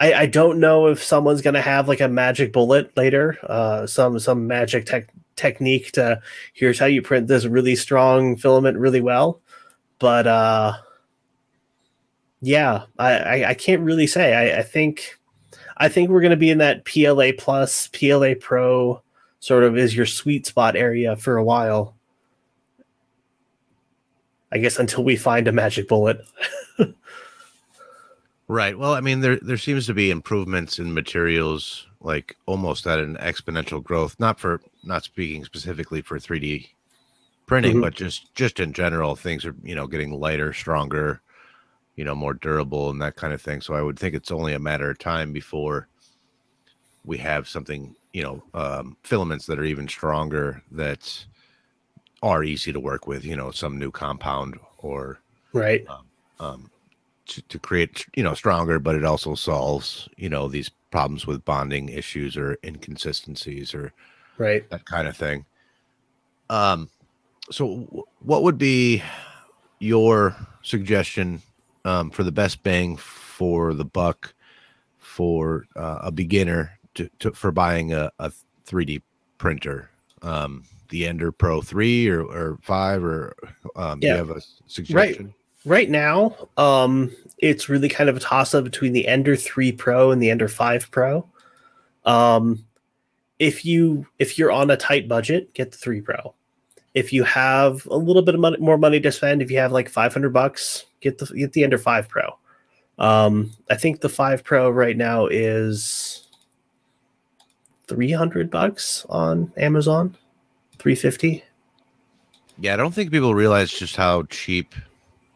I, I don't know if someone's gonna have like a magic bullet later, uh, some some magic tech technique to here's how you print this really strong filament really well. But uh, yeah, I, I, I can't really say. I, I think I think we're gonna be in that PLA plus PLA Pro sort of is your sweet spot area for a while. I guess until we find a magic bullet. Right. Well, I mean, there there seems to be improvements in materials, like almost at an exponential growth. Not for not speaking specifically for 3D printing, Mhm. but just just in general, things are you know getting lighter, stronger, you know, more durable, and that kind of thing. So I would think it's only a matter of time before we have something, you know, um, filaments that are even stronger that are easy to work with. You know, some new compound or right. um, to, to create you know stronger but it also solves you know these problems with bonding issues or inconsistencies or Right. that kind of thing um so w- what would be your suggestion um, for the best bang for the buck for uh, a beginner to, to for buying a, a 3d printer um the ender pro 3 or, or 5 or um do Yeah. you have a suggestion Right. Right now, um, it's really kind of a toss up between the Ender 3 Pro and the Ender 5 Pro. Um, if you if you're on a tight budget, get the 3 Pro. If you have a little bit of money, more money to spend, if you have like 500 bucks, get the get the Ender 5 Pro. Um, I think the 5 Pro right now is 300 bucks on Amazon. 350. Yeah, I don't think people realize just how cheap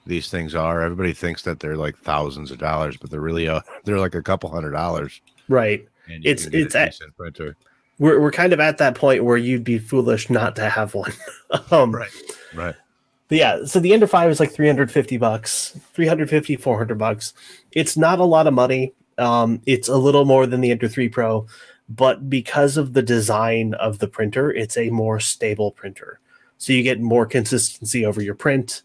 these things are. Everybody thinks that they're like thousands of dollars, but they're really uh, they're like a couple hundred dollars. Right. It's- it's a at- printer. we're we're kind of at that point where you'd be foolish not to have one. um, Right. Right. But yeah, so the Ender 5 is like 350 bucks, 350, 400 bucks. It's not a lot of money. Um, it's a little more than the Ender 3 Pro, but because of the design of the printer, it's a more stable printer. So you get more consistency over your print.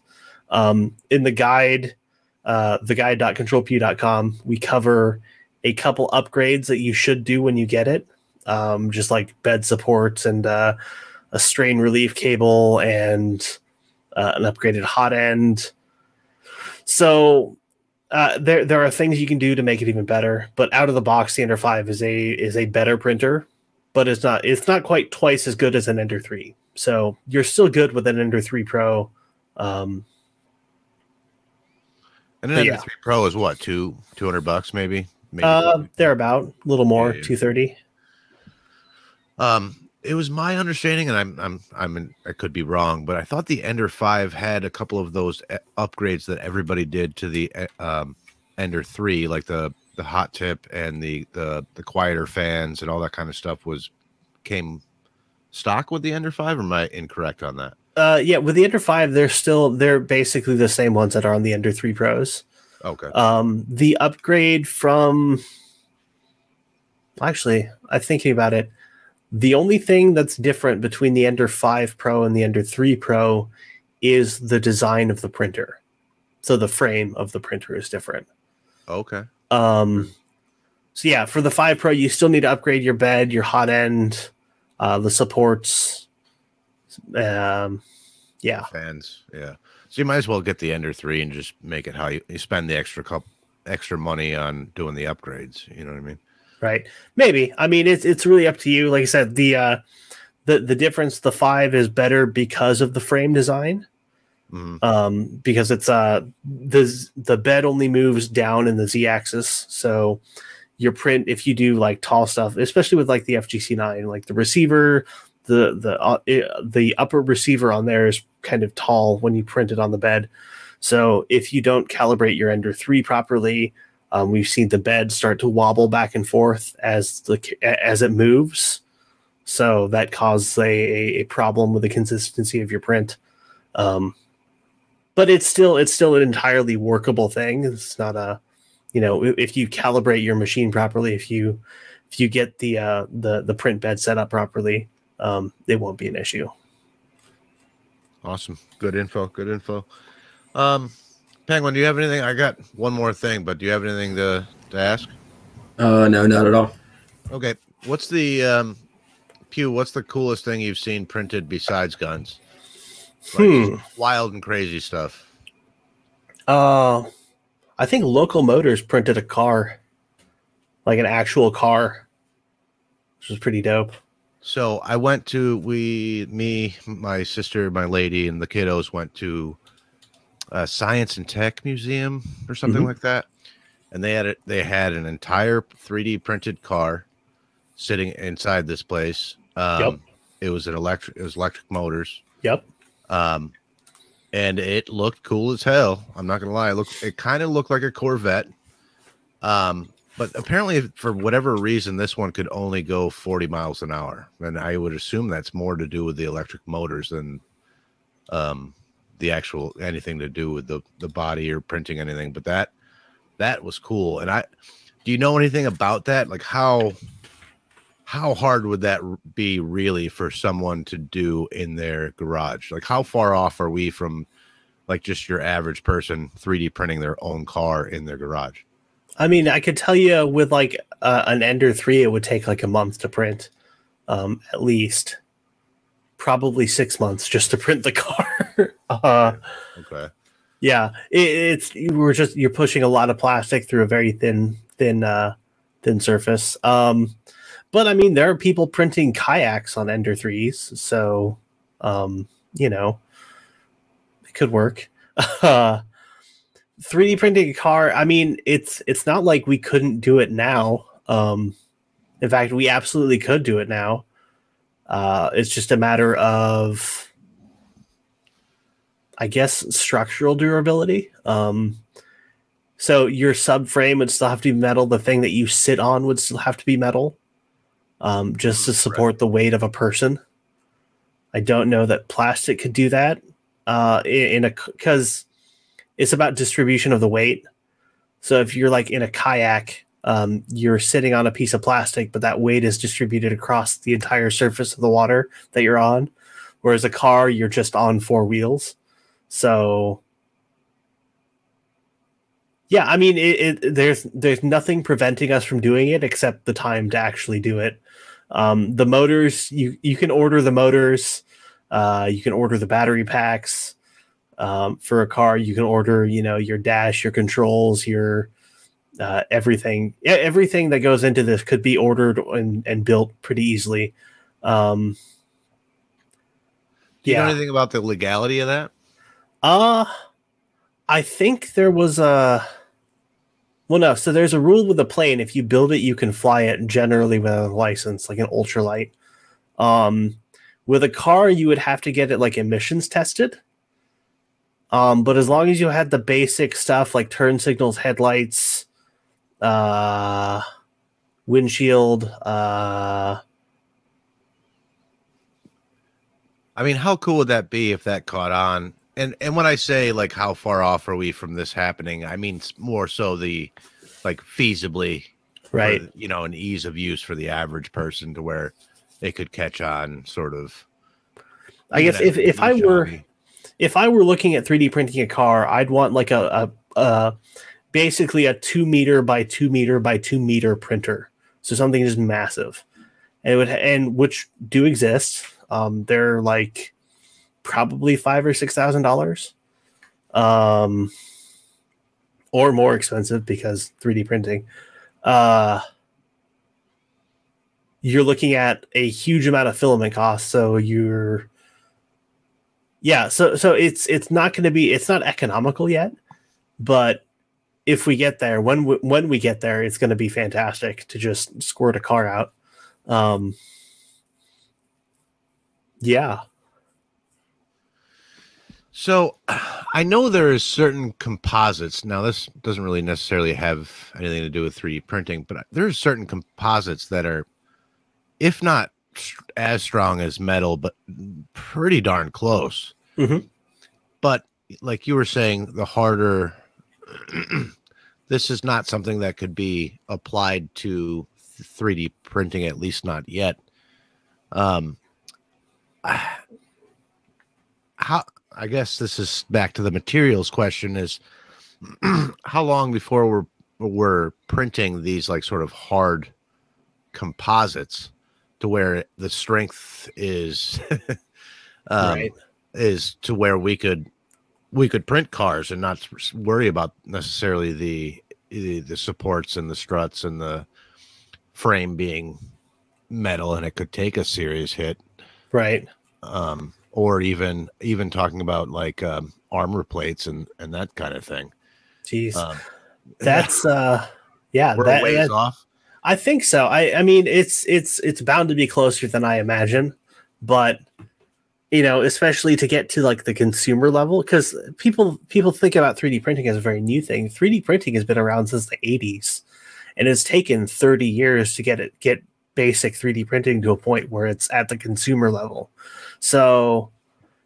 Um, in the guide, uh, the guide.controlpew.com, we cover a couple upgrades that you should do when you get it, um, just like bed supports and uh, a strain relief cable and uh, an upgraded hot end. So uh, there there are things you can do to make it even better. But out of the box, the Ender Five is a is a better printer, but it's not it's not quite twice as good as an Ender Three. So you're still good with an Ender Three Pro. Um, And an Ender yeah. 3 Pro is what, two, 200 bucks maybe? maybe uh, they're about a little more, Yeah, yeah. two thirty. Um, it was my understanding, and I'm I'm I'm in, I could be wrong, but I thought the Ender Five had a couple of those uh, upgrades that everybody did to the uh, um, Ender Three, like the the hot tip and the the the quieter fans and all that kind of stuff was came stock with the Ender Five. Or am I incorrect on that? Uh, yeah, with the Ender Five, they're still they're basically the same ones that are on the Ender Three Pros. Okay, Um, the upgrade from actually, I'm thinking about it. The only thing that's different between the Ender 5 Pro and the Ender 3 Pro is the design of the printer. So the frame of the printer is different. okay, Um, so yeah, for the 5 Pro, you still need to upgrade your bed, your hot end, uh, the supports. Um, yeah. fans, yeah. So you might as well get the Ender Three and just make it how you, you spend the extra cup extra money on doing the upgrades. You know what I mean? Right? Maybe. I mean it's it's really up to you. Like i said the uh the the difference the five is better because of the frame design Mhm. um because it's uh the the bed only moves down in the z axis so your print if you do like tall stuff especially with like the fgc9 like the receiver the the uh, the upper receiver on there is kind of tall when you print it on the bed. So if you don't calibrate your ender 3 properly um, we've seen the bed start to wobble back and forth as the as it moves, so that causes a, a problem with the consistency of your print. Um, but it's still it's still an entirely workable thing. It's not a you know if you calibrate your machine properly, if you if you get the uh, the the print bed set up properly, um, it won't be an issue. Awesome. Good info. Good info. Um, Penguin, do you have anything? I got one more thing, but do you have anything to, to ask? Uh, no, not at all. Okay. What's the um Pew, what's the coolest thing you've seen printed besides guns? Like, Hmm. Wild and crazy stuff. Uh, I think Local Motors printed a car, like an actual car, which was pretty dope. So I went to we me, my sister, my lady, and the kiddos went to a science and tech museum or something Mhm. like that. And they had it they had an entire 3D printed car sitting inside this place. Um Yep. it was an electric it was electric motors. Yep. Um and it looked cool as hell. I'm not gonna lie. It looked it kind of looked like a Corvette. Um, but apparently for whatever reason, this one could only go 40 miles an hour. And I would assume that's more to do with the electric motors than um the actual anything to do with the the body or printing anything. But that that was cool. And I do you know anything about that? Like how how hard would that be really for someone to do in their garage? Like how far off are we from like just your average person 3D printing their own car in their garage? I mean, I could tell you with like uh, an Ender 3, it would take like a month to print, um, at least. Probably six months just to print the car. uh, Okay. yeah, it, it's we're just you're pushing a lot of plastic through a very thin, thin, uh, thin surface. Um, but I mean, there are people printing kayaks on Ender 3s, so um, you know, it could work. Uh, 3D printing a car, I mean, it's it's not like we couldn't do it now. Um, in fact, we absolutely could do it now. Uh, it's just a matter of, I guess, structural durability. Um, so your subframe would still have to be metal. The thing that you sit on would still have to be metal, um, just to support the weight of a person. I don't know that plastic could do that uh, in, in a because it's about distribution of the weight. So if you're like in a kayak, um, you're sitting on a piece of plastic, but that weight is distributed across the entire surface of the water that you're on. Whereas a car, you're just on four wheels. So yeah, I mean, it, it, there's there's nothing preventing us from doing it except the time to actually do it. Um, the motors you you can order the motors, uh, you can order the battery packs um, for a car. You can order you know your dash, your controls, your uh, everything everything that goes into this could be ordered and, and built pretty easily. Um, Do you know anything about the legality of that? Uh I think there was a well no, so there's a rule with a plane. If you build it, you can fly it generally without a license, like an ultralight. Um with a car, you would have to get it like emissions tested. Um, but as long as you had the basic stuff like turn signals, headlights, uh windshield, uh I mean, how cool would that be if that caught on? And and when I say like how far off are we from this happening, I mean more so the like feasibly for, right. you know, an ease of use for the average person to where they could catch on sort of. I guess if, if I were if I were looking at 3D printing a car, I'd want like a, a, a basically a two meter by two meter by two meter printer. So something just massive, and it would and which do exist. Um, they're like probably five or six thousand dollars, um, or more expensive because 3D printing. Uh, you're looking at a huge amount of filament costs, so you're yeah so so it's it's not going to be it's not economical yet but if we get there when we, when we get there it's going to be fantastic to just squirt a car out um yeah So I know there is certain composites. Now this doesn't really necessarily have anything to do with 3D printing, but there's certain composites that are if not as strong as metal but pretty darn close. Mhm. But like you were saying the harder this is not something that could be applied to 3D printing at least not yet. Um how I guess this is back to the materials question is how long before we're we're printing these like sort of hard composites to where the strength is um, right. is to where we could we could print cars and not worry about necessarily the the, the supports and the struts and the frame being metal and it could take a serious hit. Right. Um, or even even talking about like um, armor plates and and that kind of thing. jeez Um, that's uh yeah we're that, ways that- off. I think so. I I mean it's it's it's bound to be closer than I imagine, but you know, especially to get to like the consumer level cuz people people think about 3D printing as a very new thing. 3D printing has been around since the 80s and it's taken 30 years to get it get basic 3D printing to a point where it's at the consumer level. So,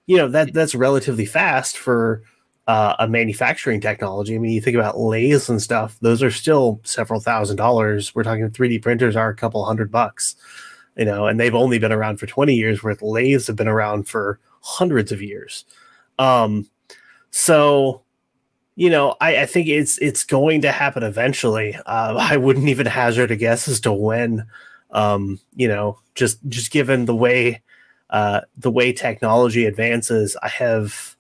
you know, that that's relatively fast for uh, a manufacturing technology. I mean, you think about lathes and stuff; those are still several thousand dollars. We're talking 3D printers are a couple hundred bucks, you know, and they've only been around for 20 years, where lathes have been around for hundreds of years. Um, so, you know, I, I think it's it's going to happen eventually. Uh, I wouldn't even hazard a guess as to when. Um, you know, just just given the way uh, the way technology advances, I have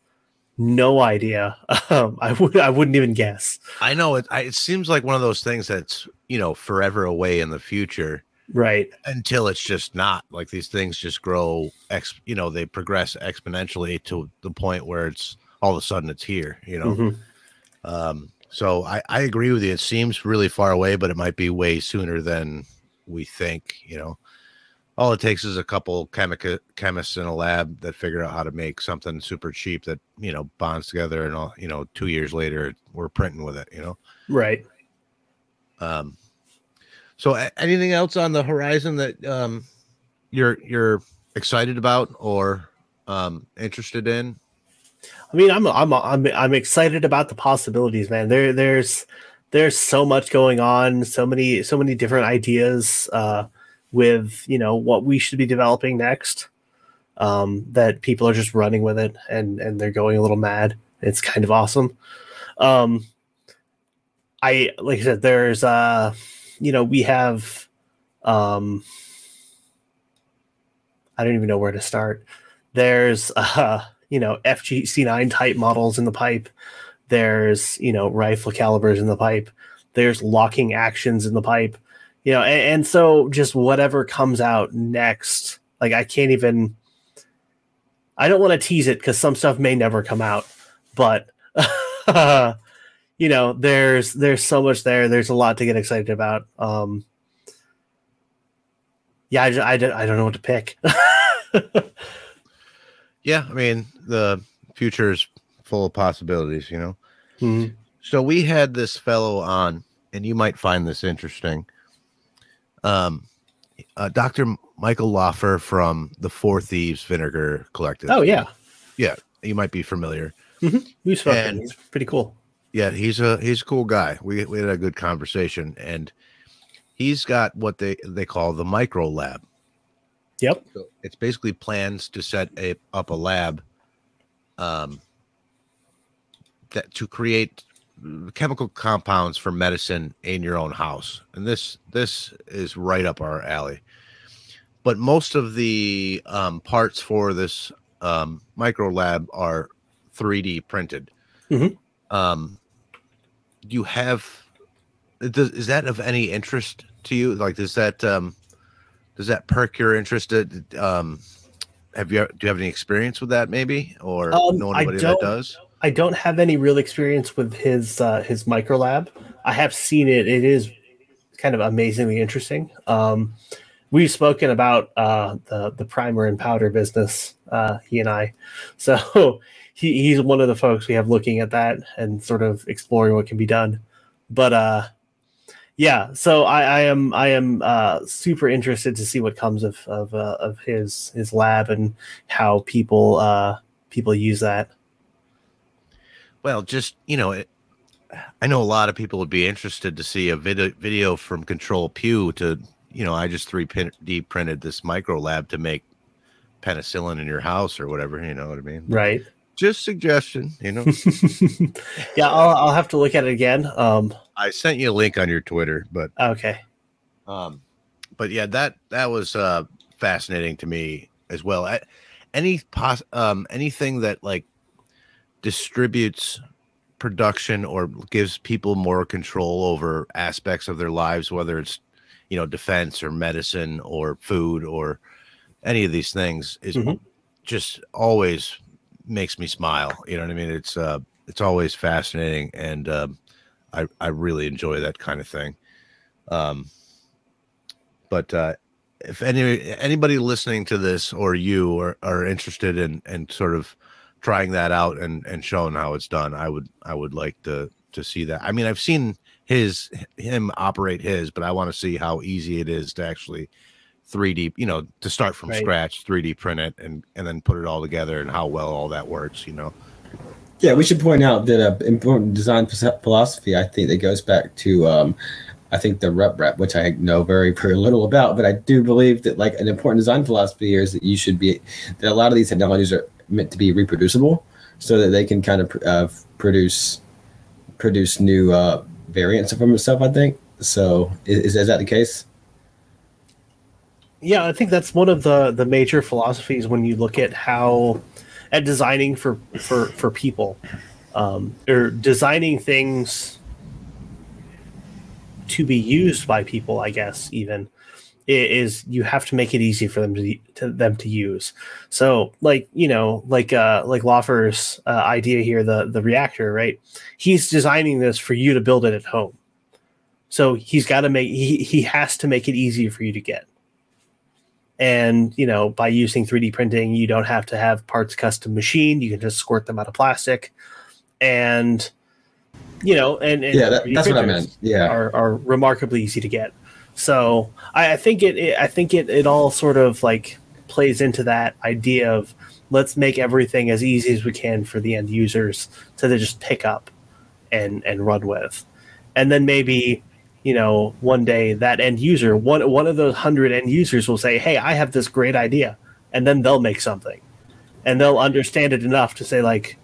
no idea. Um, I would I wouldn't even guess. I know it. I, it seems like one of those things that's you know forever away in the future Right. until it's just not. Like these things just grow. Ex, you know, they progress exponentially to the point where it's all of a sudden it's here. You know. Mhm. Um, so I, I agree with you. It seems really far away, but it might be way sooner than we think. You know, all it takes is a couple chemica- chemists in a lab that figure out how to make something super cheap that you know bonds together, and all you know, two years later we're printing with it. You know. Right. Um, so anything else on the horizon that um, you're you're excited about or um, interested in? I mean, I'm I'm I'm I'm excited about the possibilities, man. There there's there's so much going on, so many so many different ideas uh, with you know what we should be developing next. Um, that people are just running with it and and they're going a little mad. It's kind of awesome. Um, I like I said, there's uh, you know, we have um, I don't even know where to start. There's uh, you know FGC9 type models in the pipe. There's you know rifle calibers in the pipe. There's locking actions in the pipe. You know, and, and so just whatever comes out next, like I can't even. I don't want to tease it because some stuff may never come out, but you know, there's there's so much there. There's a lot to get excited about. Um, yeah, I, I, I don't know what to pick. Yeah, I mean the future is full of possibilities, you know. Mhm. So we had this fellow on, and you might find this interesting. Um, uh, Dr. Michael Laufer from the Four Thieves Vinegar Collective. Oh yeah, yeah, you might be familiar. spoken. And- He's pretty cool. Yeah, he's a he's a cool guy. We we had a good conversation, and he's got what they they call the micro lab. Yep. So it's basically plans to set a, up a lab um, that to create chemical compounds for medicine in your own house. And this this is right up our alley. But most of the um, parts for this um, micro lab are 3D printed. Mhm. Um, you have does, is that of any interest to you? Like, does that um, does that perk your interest? Uh, Um, have you do you have any experience with that, maybe, or Um, know anybody that does? I don't have any real experience with his uh, his micro lab. I have seen it. It is kind of amazingly interesting. Um, we've spoken about uh, the the primer and powder business. Uh, he and I. So he, he's one of the folks we have looking at that and sort of exploring what can be done. But uh, yeah, so I, I am I am uh, super interested to see what comes of of, uh, of his his lab and how people uh, people use that. Well, just you know, it, I know a lot of people would be interested to see a video video from Control Pew to you know, I just three D printed this micro lab to make penicillin in your house or whatever. You know what I mean? Right. Just suggestion. You know, yeah, I'll, I'll have to look at it again. Um, I sent you a link on your Twitter, but okay. Um, but yeah, that that was uh fascinating to me as well. I, any pos um anything that like distributes production or gives people more control over aspects of their lives, whether it's you know defense or medicine or food or any of these things, is Mhm. just always makes me smile. You know what I mean? It's uh it's always fascinating and um I I really enjoy that kind of thing. Um but uh if any anybody listening to this or you are, are interested in in sort of trying that out and and showing how it's done i would i would like to to see that i mean i've seen his him operate his but i want to see how easy it is to actually 3d you know to start from Right. scratch 3d print it and and then put it all together and how well all that works you know Yeah, we should point out that an important design philosophy, I think, that goes back to, um, I think, the RepRap, which I know very, very little about, but I do believe that, like, an important design philosophy here is that you should be, that a lot of these technologies are meant to be reproducible so that they can kind of uh, produce produce new uh, variants of itself, I think. So, is, is that the case? Yeah, I think that's one of the the major philosophies when you look at how at designing for for for people um, or designing things to be used by people. I guess even is you have to make it easy for them to, to them to use. So, like you know, like uh, like Laufer's uh, idea here, the the reactor, right? He's designing this for you to build it at home. So he's got to make he he has to make it easy for you to get and you know by using 3d printing you don't have to have parts custom machined you can just squirt them out of plastic and you know and, and Yeah, that- 3D that's what I meant. Yeah. are, are remarkably easy to get so I, I think it, it i think it, it all sort of like plays into that idea of let's make everything as easy as we can for the end users to just pick up and and run with. And then maybe you know one day that end user one one of those hundred end users will say hey i have this great idea and then they'll make something. And they'll understand it enough to say like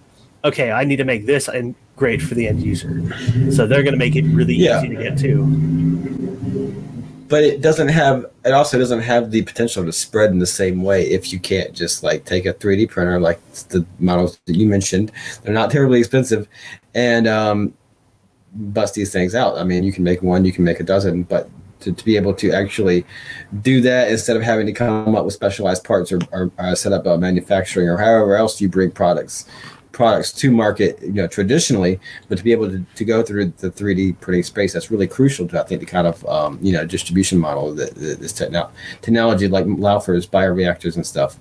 okay i need to make this and great for the end user. So they're going to make it really Yeah. easy to get to but it doesn't have. It also doesn't have the potential to spread in the same way if you can't just like take a 3D printer like the models that you mentioned. They're not terribly expensive, and um, bust these things out. I mean, you can make one, you can make a dozen, but to, to be able to actually do that instead of having to come up with specialized parts or, or, or set up a manufacturing or however else you bring products products to market, you know, traditionally, but to be able to, to go through the 3D printing space, that's really crucial to, I think, the kind of, um, you know, distribution model that, that this techno- technology like Laufer's bioreactors and stuff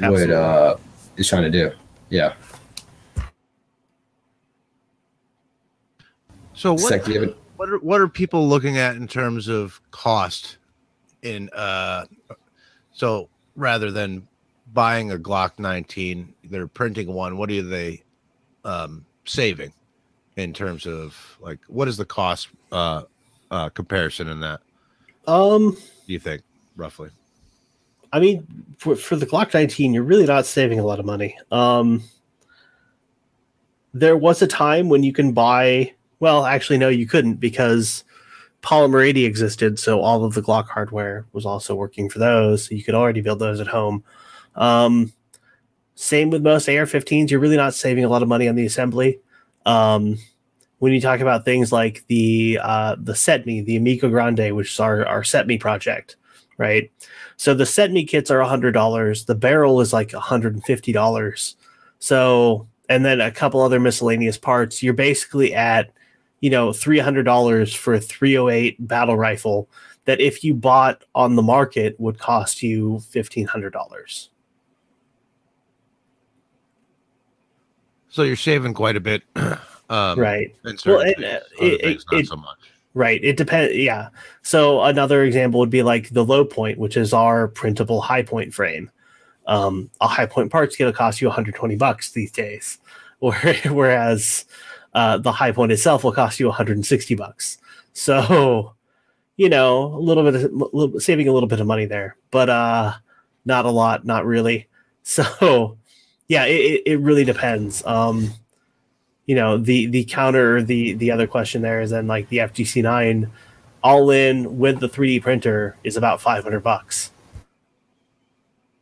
would, uh, is trying to do. Yeah. So what, what are what are people looking at in terms of cost in uh so rather than buying a Glock 19 they're printing one what are they um saving in terms of like what is the cost uh uh comparison in that Um, do you think roughly I mean, for, for the Glock 19, you're really not saving a lot of money. Um, there was a time when you can buy, well, actually, no, you couldn't because Polymer 80 existed. So all of the Glock hardware was also working for those. So you could already build those at home. Um, same with most AR 15s. You're really not saving a lot of money on the assembly. Um, when you talk about things like the uh, the CETME, the Amigo Grande, which is our, our CETME project, right? So the CETME kits are $100. The barrel is like $150. So, and then a couple other miscellaneous parts, you're basically at, you know, $300 for a 308 battle rifle that if you bought on the market would cost you $1,500. So you're saving quite a bit um Right. Well, and, things, other it- it- not it- so much Right. It depends. Yeah. So another example would be like the low point, which is our printable Hi-Point frame. Um, a Hi-Point part's going to cost you 120 bucks these days, whereas uh, the Hi-Point itself will cost you 160 bucks. So, you know, a little bit, of, little, saving a little bit of money there, but uh, not a lot, not really. So, yeah, it, it- really depends. Um, you know the the counter the the other question there is then like the FGC nine all in with the 3D printer is about 500 bucks.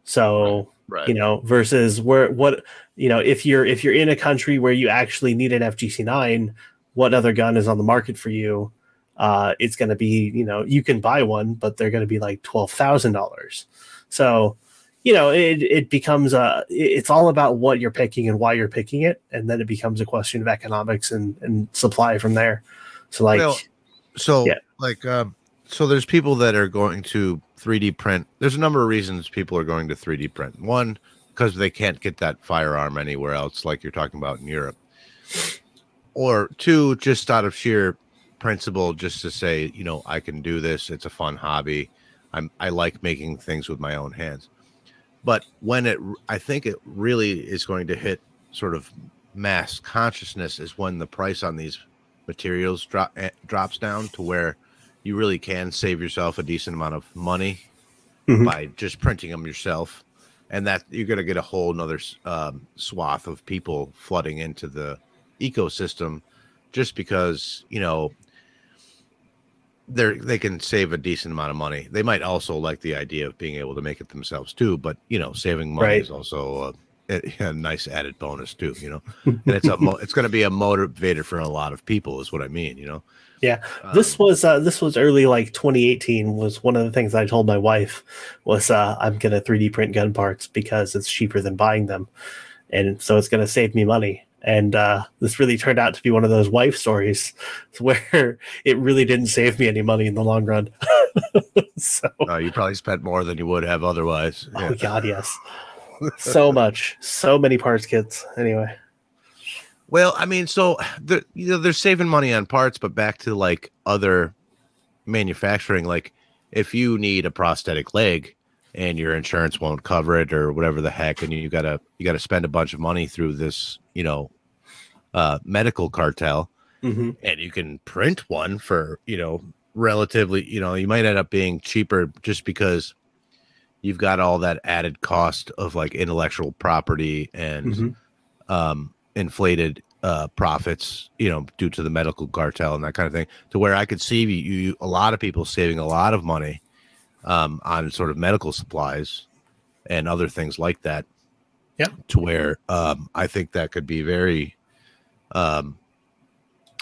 So right you know versus where what you know if you're if you're in a country where you actually need an FGC nine, what other gun is on the market for you? Uh, it's going to be you know you can buy one, but they're going to be like twelve thousand dollars. So you know it it becomes a it's all about what you're picking and why you're picking it. And then it becomes a question of economics and and supply from there. So like Well, so Yeah. like um so there's people that are going to 3d print. There's a number of reasons people are going to 3d print. One because they can't get that firearm anywhere else like you're talking about in europe. Or two just out of sheer principle just to say you know i can do this. It's a fun hobby. I'm i like making things with my own hands but when it i think it really is going to hit sort of mass consciousness is when the price on these materials drop eh, drops down to where you really can save yourself a decent amount of money Mhm. by just printing them yourself and that you're going to get a whole nother um, swath of people flooding into the ecosystem just because you know they're they can save a decent amount of money. They might also like the idea of being able to make it themselves too but you know saving money Right. is also a, a, nice added bonus too you know? And it's a mo- it's going to be a motivator for a lot of people is what i mean you know? Yeah. This Um, was uh this was early like 2018 was one of the things i told my wife was uh i'm gonna 3d print gun parts because it's cheaper than buying them. And so it's gonna save me money and uh this really turned out to be one of those wife stories where it really didn't save me any money in the long run. So you probably spent more than you would have otherwise. Yeah. oh god yes. So much. So many parts kits anyway. Well, I mean, so they're, you know, they're saving money on parts, but back to like other manufacturing, like if you need a prosthetic leg and your insurance won't cover it or whatever the heck, and you gotta you gotta spend a bunch of money through this, you know, uh, medical cartel, hmm and you can print one for you know relatively, you know, you might end up being cheaper just because you've got all that added cost of like intellectual property and Mhm. um inflated uh, profits, you know, due to the medical cartel and that kind of thing, to where I could see you, you a lot of people saving a lot of money um, on sort of medical supplies and other things like that. Yeah. To where um, I think that could be very, um,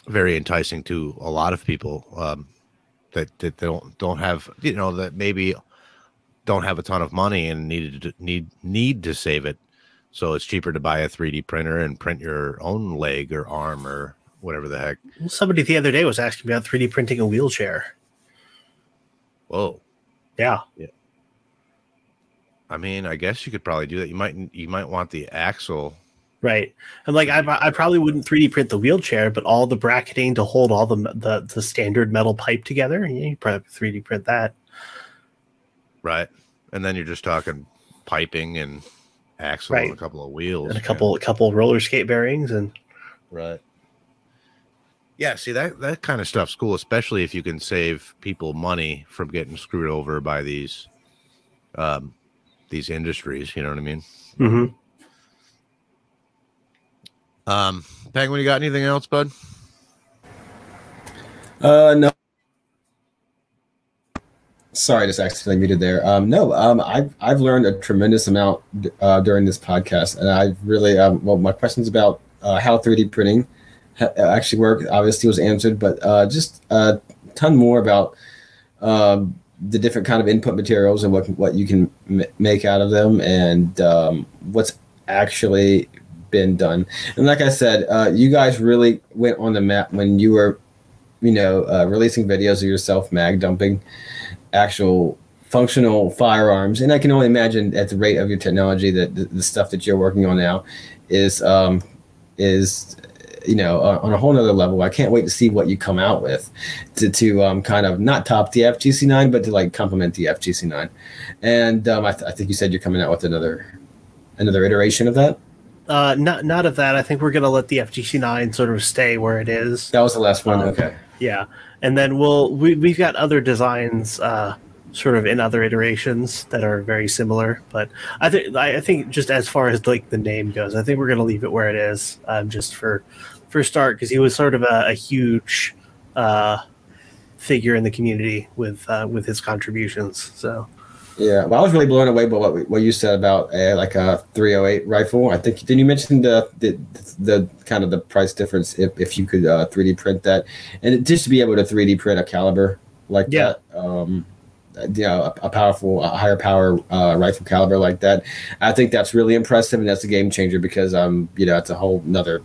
very enticing to a lot of people um, that that don't don't have you know that maybe don't have a ton of money and needed to, need need to save it so it's cheaper to buy a 3D printer and print your own leg or arm or whatever the heck. Somebody the other day was asking about 3D printing a wheelchair. Whoa. Yeah. Yeah. I mean, I guess you could probably do that. You might you might want the axle. Right. And like I, I probably wouldn't 3D print the wheelchair, but all the bracketing to hold all the the, the standard metal pipe together, yeah, you probably 3D print that. Right. And then you're just talking piping and axle Right. and a couple of wheels. And a yeah. couple a couple roller skate bearings and Right. Yeah, see that that kind of stuff's cool, especially if you can save people money from getting screwed over by these um these industries, you know what I mean? Mhm. Um Penguin, you got anything else, bud? Uh, no. Sorry, I just accidentally muted there. Um, no, um, I've I've learned a tremendous amount uh, during this podcast, and I've really um, well, my questions about uh, how 3D printing ha- actually work obviously was answered, but uh, just a ton more about um, the different kind of input materials and what what you can m- make out of them, and um, what's actually been done. And like I said, uh, you guys really went on the map when you were you know, uh, releasing videos of yourself mag dumping actual functional firearms. And I can only imagine at the rate of your technology that the, the stuff that you're working on now is um, is you know uh, on a whole nother level. I can't wait to see what you come out with to to um, kind of not top the FGC9, but to like complement the FGC9. And um, I, th- I think you said you're coming out with another another iteration of that. Uh not not of that. I think we're gonna let the FGC9 sort of stay where it is. That was the last one. Um, okay. Yeah, and then we'll we we've got other designs, uh, sort of in other iterations that are very similar. But I think I I think just as far as like the name goes, I think we're gonna leave it where it is, um, just for for start because he was sort of a, a huge uh, figure in the community with uh, with his contributions. So Yeah, well, I was really blown away by what what you said about uh, like a 308 rifle. I think did you mention the the, the kind of the price difference if, if you could uh, 3D print that, and it- just to be able to 3D print a caliber like Yeah. that, um, you know, a, a powerful, a higher power uh, rifle caliber like that. I think that's really impressive, and that's a game changer because um, you know, it's a whole another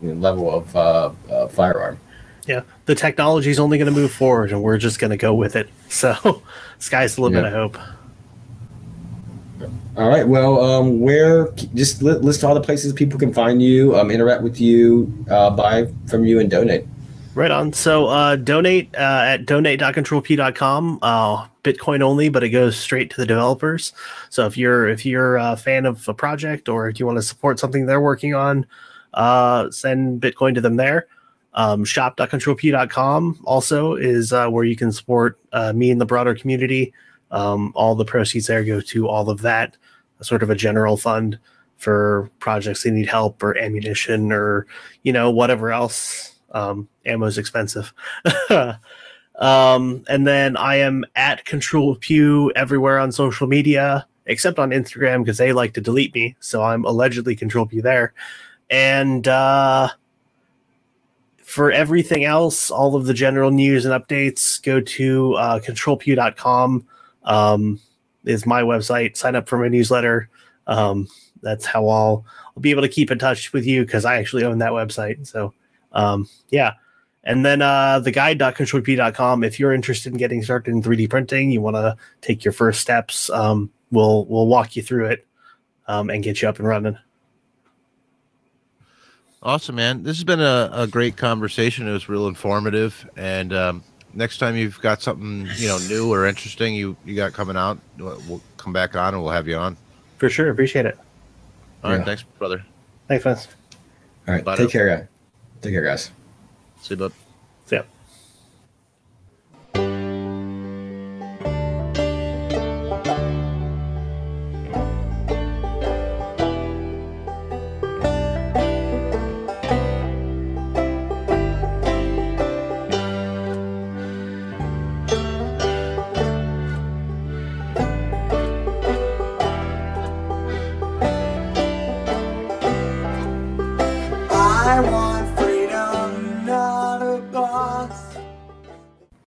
you know, level of uh, uh, firearm. yeah, the technology is only going to move forward, and we're just going to go with it. So sky's the limit. Yeah. I hope. All right. Well, um, where just li- list all the places people can find you, um, interact with you, uh, buy from you, and donate. Right on. So uh, donate uh, at donate.controlpew.com. Uh, Bitcoin only, but it goes straight to the developers. So if you're if you're a fan of a project or if you want to support something they're working on, uh, send Bitcoin to them there. Um, shop.controlpew.com also is uh, where you can support uh, me and the broader community. Um, all the proceeds there go to all of that, sort of a general fund for projects that need help or ammunition or you know whatever else. Um, ammo's expensive. um, and then I am at Control Pew everywhere on social media except on Instagram because they like to delete me. So I'm allegedly Control Pew there. And uh, for everything else, all of the general news and updates, go to uh, controlpew.com. Um, is my website. Sign up for my newsletter. Um, that's how I'll, I'll be able to keep in touch with you because I actually own that website. So, um, yeah. And then uh, the guide.controlpew.com. If you're interested in getting started in 3D printing, you want to take your first steps, um, we'll we'll walk you through it um, and get you up and running. Awesome, man. This has been a, a great conversation. It was real informative. And um, next time you've got something you know new or interesting you you got coming out, we'll we'll come back on and we'll have you on. For sure. Appreciate it. All right, Yeah. thanks, brother. Thanks, man. All right. Bye take now. care, guys. Take care, guys. See you, bud.